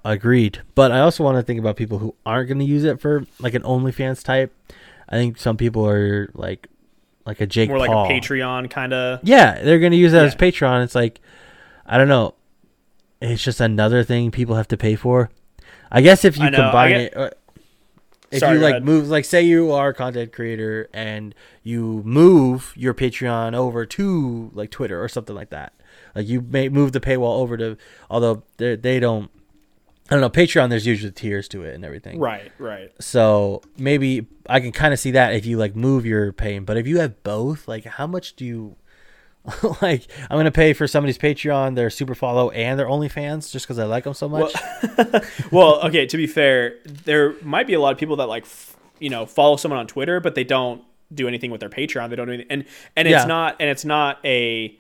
I agreed. But I also want to think about people who aren't going to use it for like an OnlyFans type. I think some people are like, like a Jake More like Paul. a Patreon kind of. Yeah, they're gonna use that as Patreon. It's like, I don't know. It's just another thing people have to pay for. I guess if you know, combine it, uh, if Sorry, you like move, like say you are a content creator and you move your Patreon over to like Twitter or something like that. Like you may move the paywall over to, although they they don't. I don't know. Patreon, there's usually tiers to it and everything. Right, right. So maybe I can kind of see that if you like move your pain but if you have both, like how much do you like? I'm gonna pay for somebody's Patreon, their super follow, and their OnlyFans just because I like them so much. well, okay. To be fair, there might be a lot of people that like, f- you know, follow someone on Twitter, but they don't do anything with their Patreon. They don't do anything, and and it's Yeah. not, and it's not a,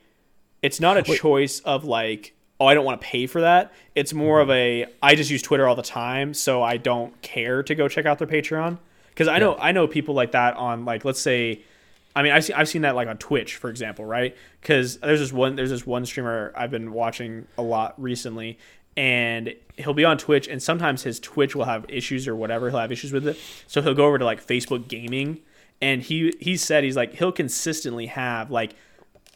it's not a choice of like, oh, I don't want to pay for that. It's more of mm-hmm. a, I just use Twitter all the time, so I don't care to go check out their Patreon because I know I know people like that on like, let's say. I mean, I've seen, I've seen that like on Twitch, for example, right? Because there's this one there's this one streamer I've been watching a lot recently, and he'll be on Twitch, and sometimes his Twitch will have issues or whatever. He'll have issues with it, so he'll go over to like Facebook Gaming, and he he said he's like he'll consistently have like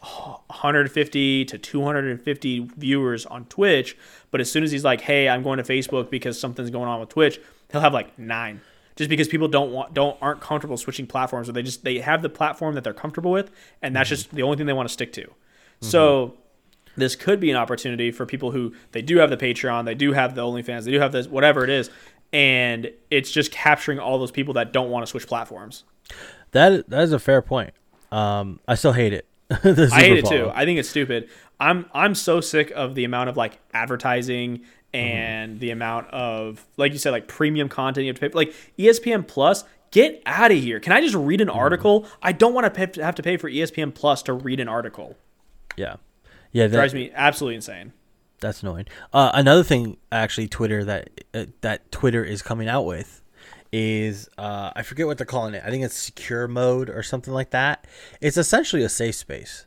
150 to 250 viewers on Twitch, but as soon as he's like, "Hey, I'm going to Facebook because something's going on with Twitch," he'll have like nine, just because people don't want don't aren't comfortable switching platforms, or they just they have the platform that they're comfortable with, and that's just the only thing they want to stick to. So this could be an opportunity for people who they do have the Patreon, they do have the OnlyFans, they do have this whatever it is, and it's just capturing all those people that don't want to switch platforms. that that is a fair point. Um, I still hate it. I hate it too. I think it's stupid. I'm I'm so sick of the amount of like advertising and the amount of like you said like premium content you have to pay. Like E ESPN Plus, get out of here. Can I just read an article? I don't want to have to pay for ESPN Plus to read an article. Yeah, yeah. That, drives me absolutely insane. That's annoying. Uh, another thing, actually, Twitter that uh, that Twitter is coming out with is uh, I forget what they're calling it. I think it's secure mode or something like that. It's essentially a safe space,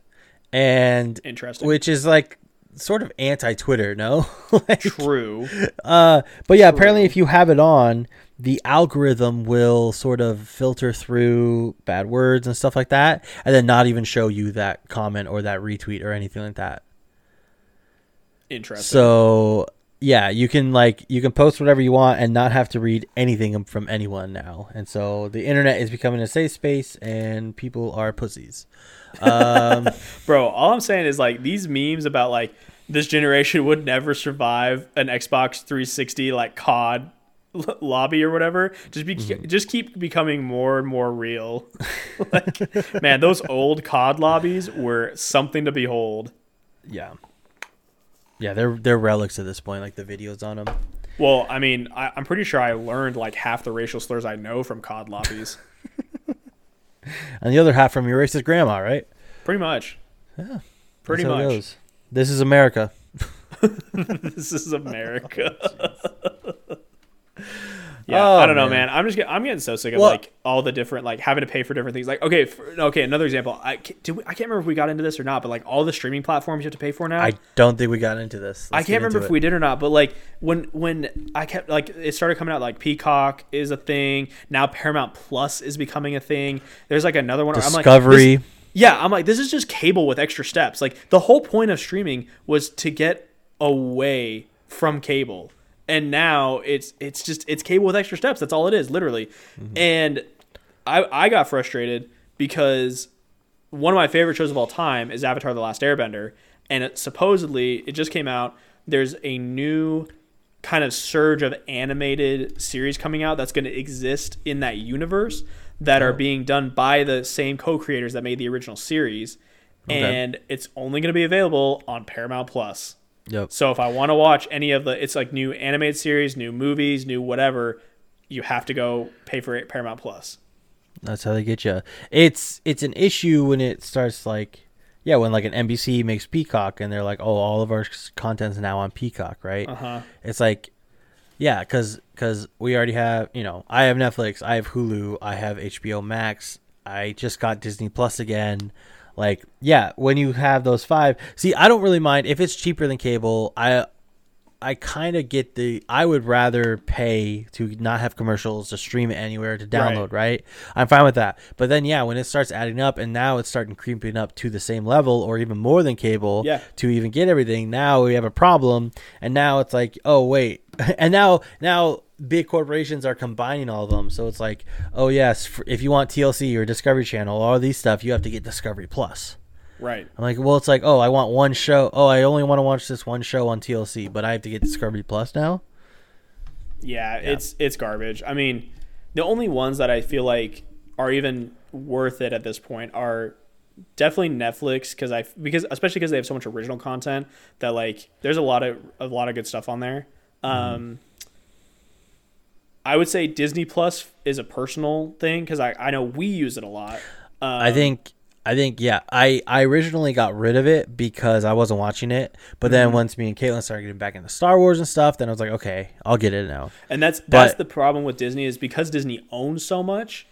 and Interesting. which is like sort of anti-Twitter, no? like, True. uh, but yeah, apparently, if you have it on, the algorithm will sort of filter through bad words and stuff like that, and then not even show you that comment or that retweet or anything like that. Interesting. So yeah, you can like you can post whatever you want and not have to read anything from anyone now. And so the internet is becoming a safe space, and people are pussies. Um, Bro, all I'm saying is like these memes about like this generation would never survive an Xbox 360 like COD l- lobby or whatever. Just be just keep becoming more and more real. like man, those old COD lobbies were something to behold. yeah, yeah, they're they're relics at this point. Like the videos on them. Well, I mean, I, I'm pretty sure I learned like half the racial slurs I know from COD lobbies. And the other half from your racist grandma, right? pretty much. Yeah, Pretty That's how it much. This is America. This is America. Yeah, Oh, I don't know, man. man. I'm just get, I'm getting so sick of Well- like all the different like having to pay for different things. Like okay, for, okay, another example. I we, I can't remember if we got into this or not, but like all the streaming platforms you have to pay for now. I don't think we got into this. I can't remember if we did or not, but like when when I kept like it started coming out like Peacock is a thing now. Paramount Plus is becoming a thing. There's like another one. I'm like, Discovery. yeah, I'm like this is just cable with extra steps. Like the whole point of streaming was to get away from cable, and now it's it's just it's cable with extra steps. That's all it is, literally. Mm-hmm. And I I got frustrated because one of my favorite shows of all time is Avatar: The Last Airbender, and it, supposedly it just came out. There's a new kind of surge of animated series coming out that's going to exist in that universe that are oh. being done by the same co-creators that made the original series, okay. and it's only going to be available on Paramount Plus. Yep. So if I want to watch any of the, it's like new animated series, new movies, new whatever, you have to go pay for it Paramount Plus. That's how they get you. It's it's an issue when it starts like yeah, when like an NBC makes Peacock and they're like, "Oh, all of our content's now on Peacock," right? Uh huh. It's like yeah, cuz cuz we already have, you know, I have Netflix, I have Hulu, I have HBO Max, I just got Disney Plus again. Like, yeah, when you have those five, see, I don't really mind if it's cheaper than cable. I I kind of get the. I would rather pay to not have commercials to stream it anywhere to download. Right. I'm fine with that. But then yeah, when it starts adding up, and now it's starting creeping up to the same level or even more than cable. Yeah. To even get everything, now we have a problem, and now it's like, oh wait, and now now big corporations are combining all of them. So it's like, oh yes, if you want TLC or Discovery Channel, all these stuff, you have to get Discovery Plus. Right. I'm like, well, it's like, oh, I want one show. Oh, I only want to watch this one show on TLC, but I have to get Discovery Plus now. Yeah, it's it's garbage. I mean, the only ones that I feel like are even worth it at this point are definitely Netflix because I because especially because they have so much original content that like there's a lot of a lot of good stuff on there. Um, I would say Disney Plus is a personal thing because I I know we use it a lot. Um, I think, I think, yeah. I I originally got rid of it because I wasn't watching it, but then Mm-hmm. once me and Caitlin started getting back into Star Wars and stuff, then I was like, okay, I'll get it now. And that's that's But- the problem with Disney is because Disney owns so much.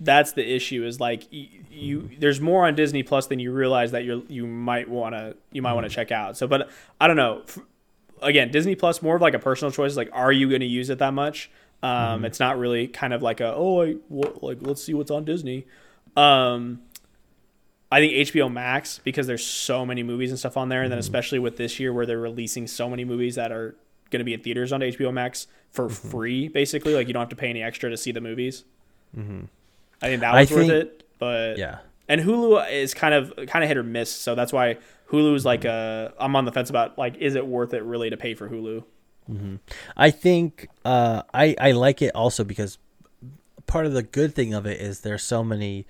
That's the issue. Is like y- you, there's more on Disney Plus than you realize that you you might want to you might want to check out. So, but I don't know. F- Again, Disney Plus more of like a personal choice. Like, are you going to use it that much? Um, mm-hmm. It's not really kind of like a oh, I, well, like let's see what's on Disney. Um, I think HBO Max because there's so many movies and stuff on there, and then mm-hmm. especially with this year where they're releasing so many movies that are going to be in theaters on HBO Max for mm-hmm. free, basically. Like you don't have to pay any extra to see the movies. I think that I was worth think- it, but Yeah. and Hulu is kind of kind of hit or miss, so that's why Hulu is like a. I'm on the fence about like is it worth it really to pay for Hulu? I think uh, I I like it also because part of the good thing of it is there's so many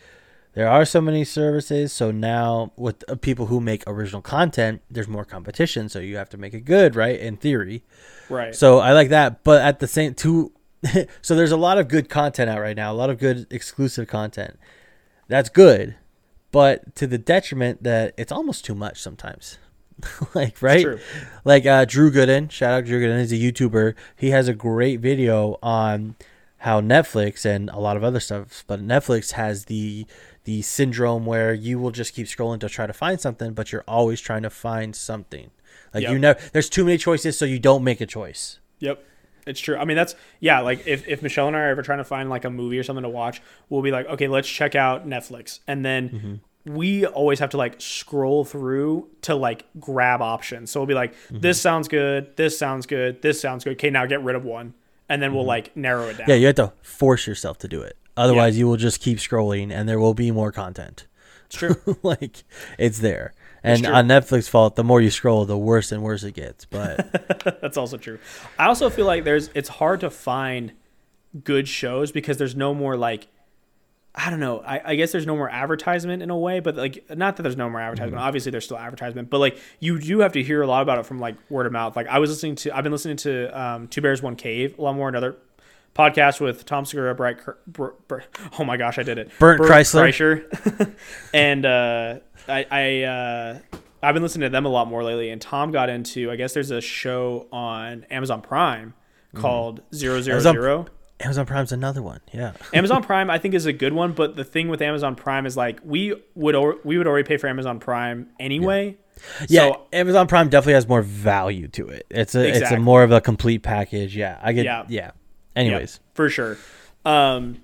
there are so many services. So now with uh, people who make original content there's more competition. So you have to make it good right? In theory. Right. so i like that. But at the same too so there's a lot of good content out right now a lot of good exclusive content. That's good. But to the detriment that it's almost too much sometimes like right like uh, Drew Gooden, shout out Drew Gooden, he's a YouTuber. He has a great video on how Netflix and a lot of other stuff, but Netflix has the the syndrome where you will just keep scrolling to try to find something, but you're always trying to find something. Like you Yep. know, there's too many choices, so you don't make a choice. Yep. It's true. I mean, that's yeah. Like if, if Michelle and I are ever trying to find like a movie or something to watch, we'll be like, okay, let's check out Netflix, and then Mm-hmm. We always have to like scroll through to like grab options. So we'll be like, Mm-hmm. this sounds good, this sounds good, this sounds good. Okay, now get rid of one, and then we'll like narrow it down. Mm-hmm. Yeah, you have to force yourself to do it. Otherwise, you will just keep scrolling, and there will be more content. it's true. like it's there. And on Netflix fault, the more you scroll, the worse and worse it gets. But That's also true. I also feel like there's it's hard to find good shows because there's no more like I don't know. I, I guess there's no more advertisement in a way, but like not that there's no more advertisement. Obviously, there's still advertisement, but like you do have to hear a lot about it from like word of mouth. Like I was listening to, I've been listening to um, Two Bears One Cave a lot more. Another podcast with Tom Segura, Bright. Br- Br- oh my gosh, I did it. Burnt Chrysler. Kreischer. and uh, I, I uh, I've been listening to them a lot more lately. And Tom got into, I guess there's a show on Amazon Prime called Zero Zero Amazon- Zero. Amazon Prime's another one. Yeah. Amazon Prime, I think, is a good one. But the thing with Amazon Prime is like we would al- we would already pay for Amazon Prime anyway. Yeah, So Amazon Prime definitely has more value to it. It's a it's a more of a complete package. Yeah, I get. Yeah. Yeah. Anyways, Yeah, for sure. Um,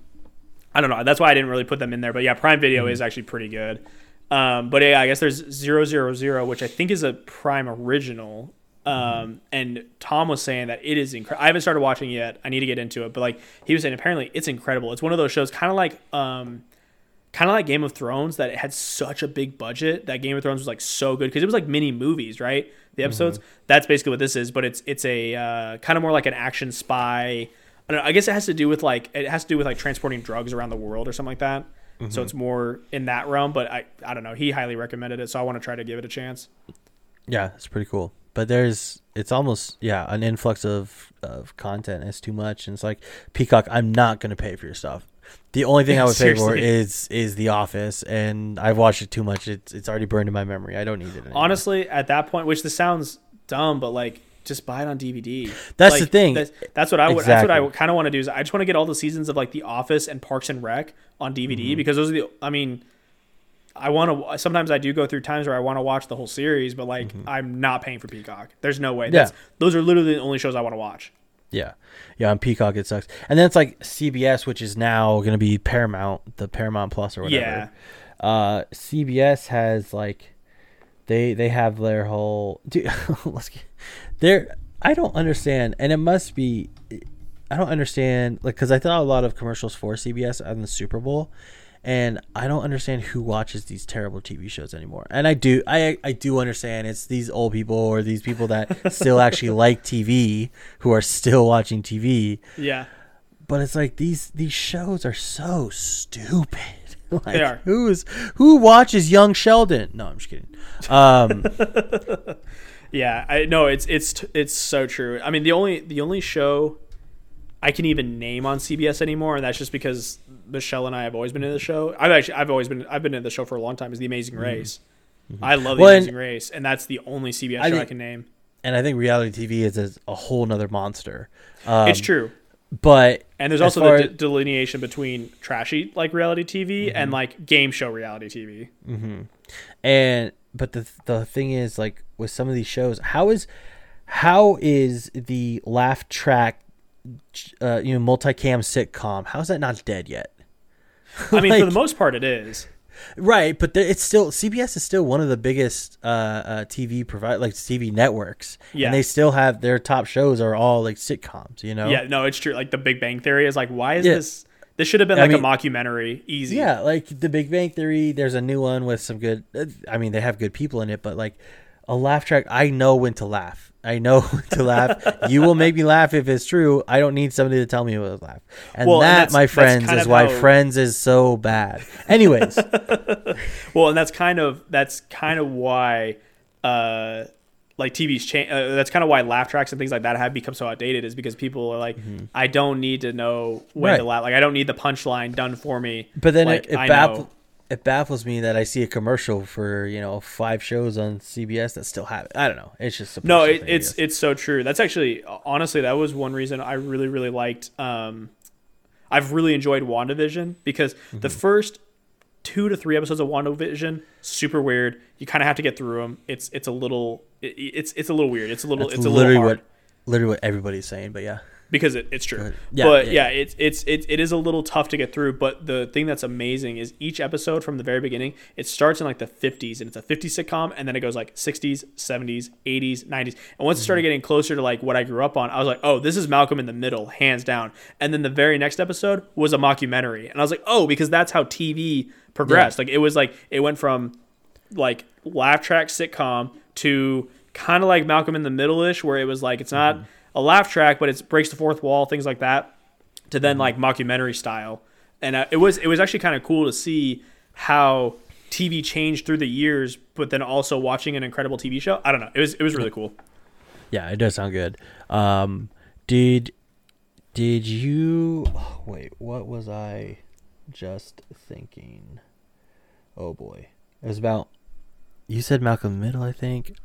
I don't know. That's why I didn't really put them in there. But yeah, Prime Video Mm-hmm. is actually pretty good. Um, but yeah, I guess there's zero zero zero, which I think is a Prime original. Um, Mm-hmm. and Tom was saying that it is incredible. I haven't started watching it yet. I need to get into it. But like he was saying, apparently it's incredible. It's one of those shows, kind of like um, kind of like Game of Thrones, that it had such a big budget that Game of Thrones was like so good because it was like mini movies, right? The episodes. That's basically what this is, but it's it's a uh, kind of more like an action spy. I don't know. I guess it has to do with like it has to do with like transporting drugs around the world or something like that. So it's more in that realm. But I I don't know. He highly recommended it, so I want to try to give it a chance. yeah, it's pretty cool. But there's it's almost yeah an influx of of content. It's too much, and it's like Peacock. I'm not gonna pay for your stuff. The only thing I would pay for is is The Office, and I've watched it too much. It's it's already burned in my memory. I don't need it. Anymore. Honestly, at that point, which this sounds dumb, but like just buy it on DVD. That's Like, the thing. That's, that's what I would. That's what I kind of want to do. Is I just want to get all the seasons of like The Office and Parks and Rec on DVD Mm-hmm. because those are the. I mean, I want to. Sometimes I do go through times where I want to watch the whole series, but like Mm-hmm. I'm not paying for Peacock. There's no way. That's, Those are literally the only shows I want to watch. Yeah, yeah. On Peacock, it sucks. And then it's like CBS, which is now gonna be Paramount, the Paramount Plus or whatever. Yeah. Uh, CBS has like, they they have their whole. Dude, let's get there. I don't understand, and it must be. I don't understand, like, because I thought a lot of commercials for CBS on the Super Bowl, and I don't understand who watches these terrible TV shows anymore. And I do, I I do understand it's these old people or these people that still actually like TV who are still watching TV, Yeah. but it's like these these shows are so stupid. like, They are. Who's who watches Young Sheldon? No, I'm just kidding. Um, Yeah, I know it's it's it's so true. I mean, the only the only show I can even name on CBS anymore, and that's just because Michelle and I have always been in the show. I've actually I've always been I've been in the show for a long time. Is The Amazing Race. I love The Mm-hmm. And- Amazing Race, and that's the only CBS I show I can name. and I think reality TV is a, a whole nother monster. Um, it's true, but and there's also the as- de- delineation between trashy like reality TV Mm-hmm. and like game show reality TV. and but the the thing is like with some of these shows how is how is the laugh track uh, you know multicam sitcom how's that not dead yet I mean, for the most part, it is. right but it's still cbs is still one of the biggest uh, uh tv provide like tv networks Yeah. and they still have their top shows are all like sitcoms you know Yeah, no, it's true. Like the Big Bang Theory is like, why is Yeah. this? This should have been I like mean- a mockumentary, easy. Yeah, like the Big Bang Theory. There's a new one with some good. uh, I mean, they have good people in it, but like a laugh track, I know when to laugh. I know when to laugh. you will make me laugh if it's true. I don't need somebody to tell me when to laugh. And Well, that, that's- my friends, is why how- Friends is so bad. Anyways, Well, and that's kind of that's kind of why, uh, like TV's change. Uh, that's kind of why laugh tracks and things like that have become so outdated. Is because people are like, I don't need to know when to laugh. Like I don't need the punchline done for me. but then like, it, it, I baffles. It baffles me that I see a commercial for you know five shows on CBS that still have it. I don't know. It's just No, it, thing, it's it's so true. That's actually honestly that was one reason I really really liked. Um, I've really enjoyed WandaVision because Mm-hmm. the first two to three episodes of WandaVision super weird. You kind of have to get through them. It's it's a little it, it's it's a little weird. It's a little That's it's a literally little hard. what literally what everybody's saying. But yeah, because it, it's true. Yeah, but yeah, yeah, it's it's it, it is a little tough to get through. But the thing that's amazing is each episode from the very beginning, it starts in like the 50s and it's a 50s sitcom, and then it goes like 60s, 70s, 80s, 90s. And once it started mm-hmm. getting closer to like what I grew up on, I was like, oh, this is Malcolm in the Middle, hands down. And then the very next episode was a mockumentary, and I was like, oh, because that's how TV progressed. Like it was like it went from like laugh track sitcom to kind of like Malcolm in the Middle ish, where it was like it's not mm-hmm. A laugh track, but it breaks the fourth wall, things like that, to then like mockumentary style. And uh, it was it was actually kind of cool to see how TV changed through the years, but then also watching an incredible TV show. I don't know, it was it was really cool. Yeah, it does sound good. Um, did did you wait? What was I just thinking? Oh boy, it was about. You said Malcolm Middle, I think.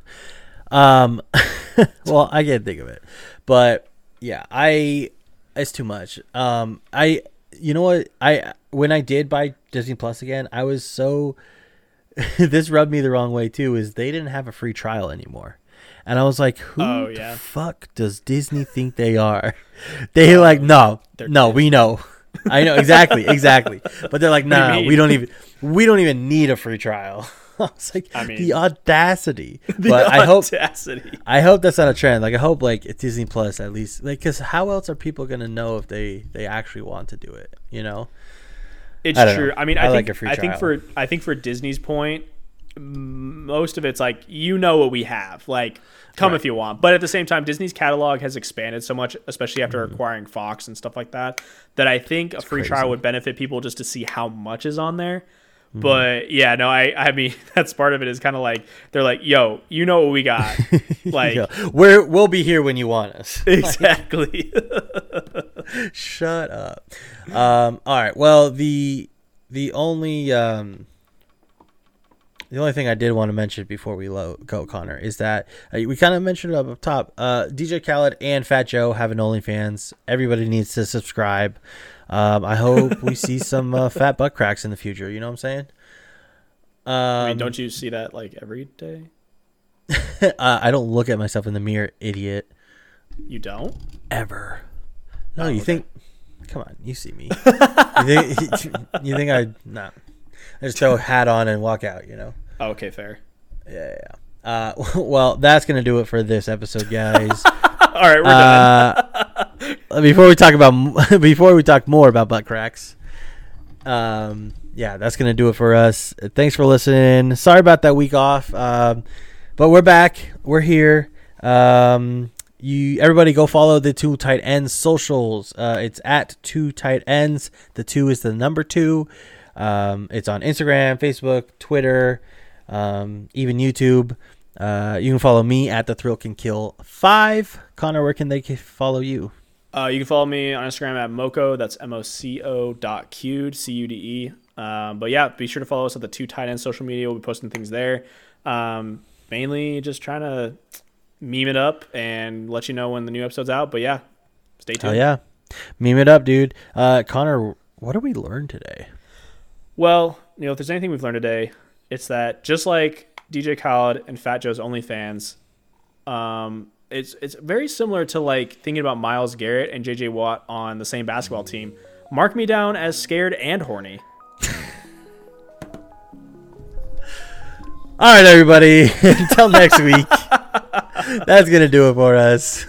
Um, well, I can't think of it, but yeah, I it's too much. Um, I, you know what? I when I did buy Disney Plus again, I was so. this rubbed me the wrong way too. Is they didn't have a free trial anymore, and I was like, "Who Oh, the fuck does Disney think they are?" They like, no, no, we know. I know exactly, exactly. But they're like, you nah, we don't even, we don't even need a free trial. I was like, I mean- the audacity. The but I hope. I hope that's not a trend. Like I hope like it's Disney Plus at least like because how else are people gonna know if they they actually want to do it? You know? It's I true. know. I mean, I I, like think a free I think for I think for Disney's point, most of it's like you know what we have. Like, come Right. if you want. But at the same time, Disney's catalog has expanded so much, especially after mm-hmm. acquiring Fox and stuff like that, that I think a free crazy. trial would benefit people just to see how much is on there. Mm-hmm. But yeah, no, I I mean that's part of it is kind of like they're like, yo, you know what we got, like Yeah. We're we'll be here when you want us. exactly. Shut up. Um. All right. Well, the the only um. The only thing I did want to mention before we lo- go, Connor, is that uh, we kind of mentioned it up top. Uh, DJ Khaled and Fat Joe have an OnlyFans. Everybody needs to subscribe. Um, I hope we see some uh, fat butt cracks in the future. You know what I'm saying? Um, I mean, don't you see that like every day? uh, I don't look at myself in the mirror, idiot. You don't? Ever? No, Oh, you okay. think? Come on, you see me. you think? You think I? Nah. I just throw a hat on and walk out. You know. Oh, okay, fair. Yeah. yeah. Uh, well, that's gonna do it for this episode, guys. All right, we're done. uh, before we talk about before we talk more about butt cracks, um, yeah, that's gonna do it for us. Thanks for listening. Sorry about that week off, um, but we're back. We're here. Um, you everybody go follow the two tight ends socials. Uh, it's at two tight ends. The two is the number two. Um, it's on Instagram, Facebook, Twitter, um, even YouTube. Uh, you can follow me at the Thrill Can Kill Five. Connor, where can they follow you? Uh, you can follow me on Instagram at Moco. That's M O C O dot Cude, C U D E. Um, but yeah, be sure to follow us at the two tight end social media. We'll be posting things there. Um, mainly just trying to meme it up and let you know when the new episode's out. But yeah, stay tuned. Oh yeah, meme it up, dude. Uh, Connor, what did we learn today? Well, you know, if there's anything we've learned today, it's that just like DJ Khaled and Fat Joe's OnlyFans, um, it's it's very similar to like thinking about Myles Garrett and JJ Watt on the same basketball team. Mark me down as scared and horny. All right, everybody. Until next week. That's gonna do it for us.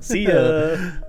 See ya.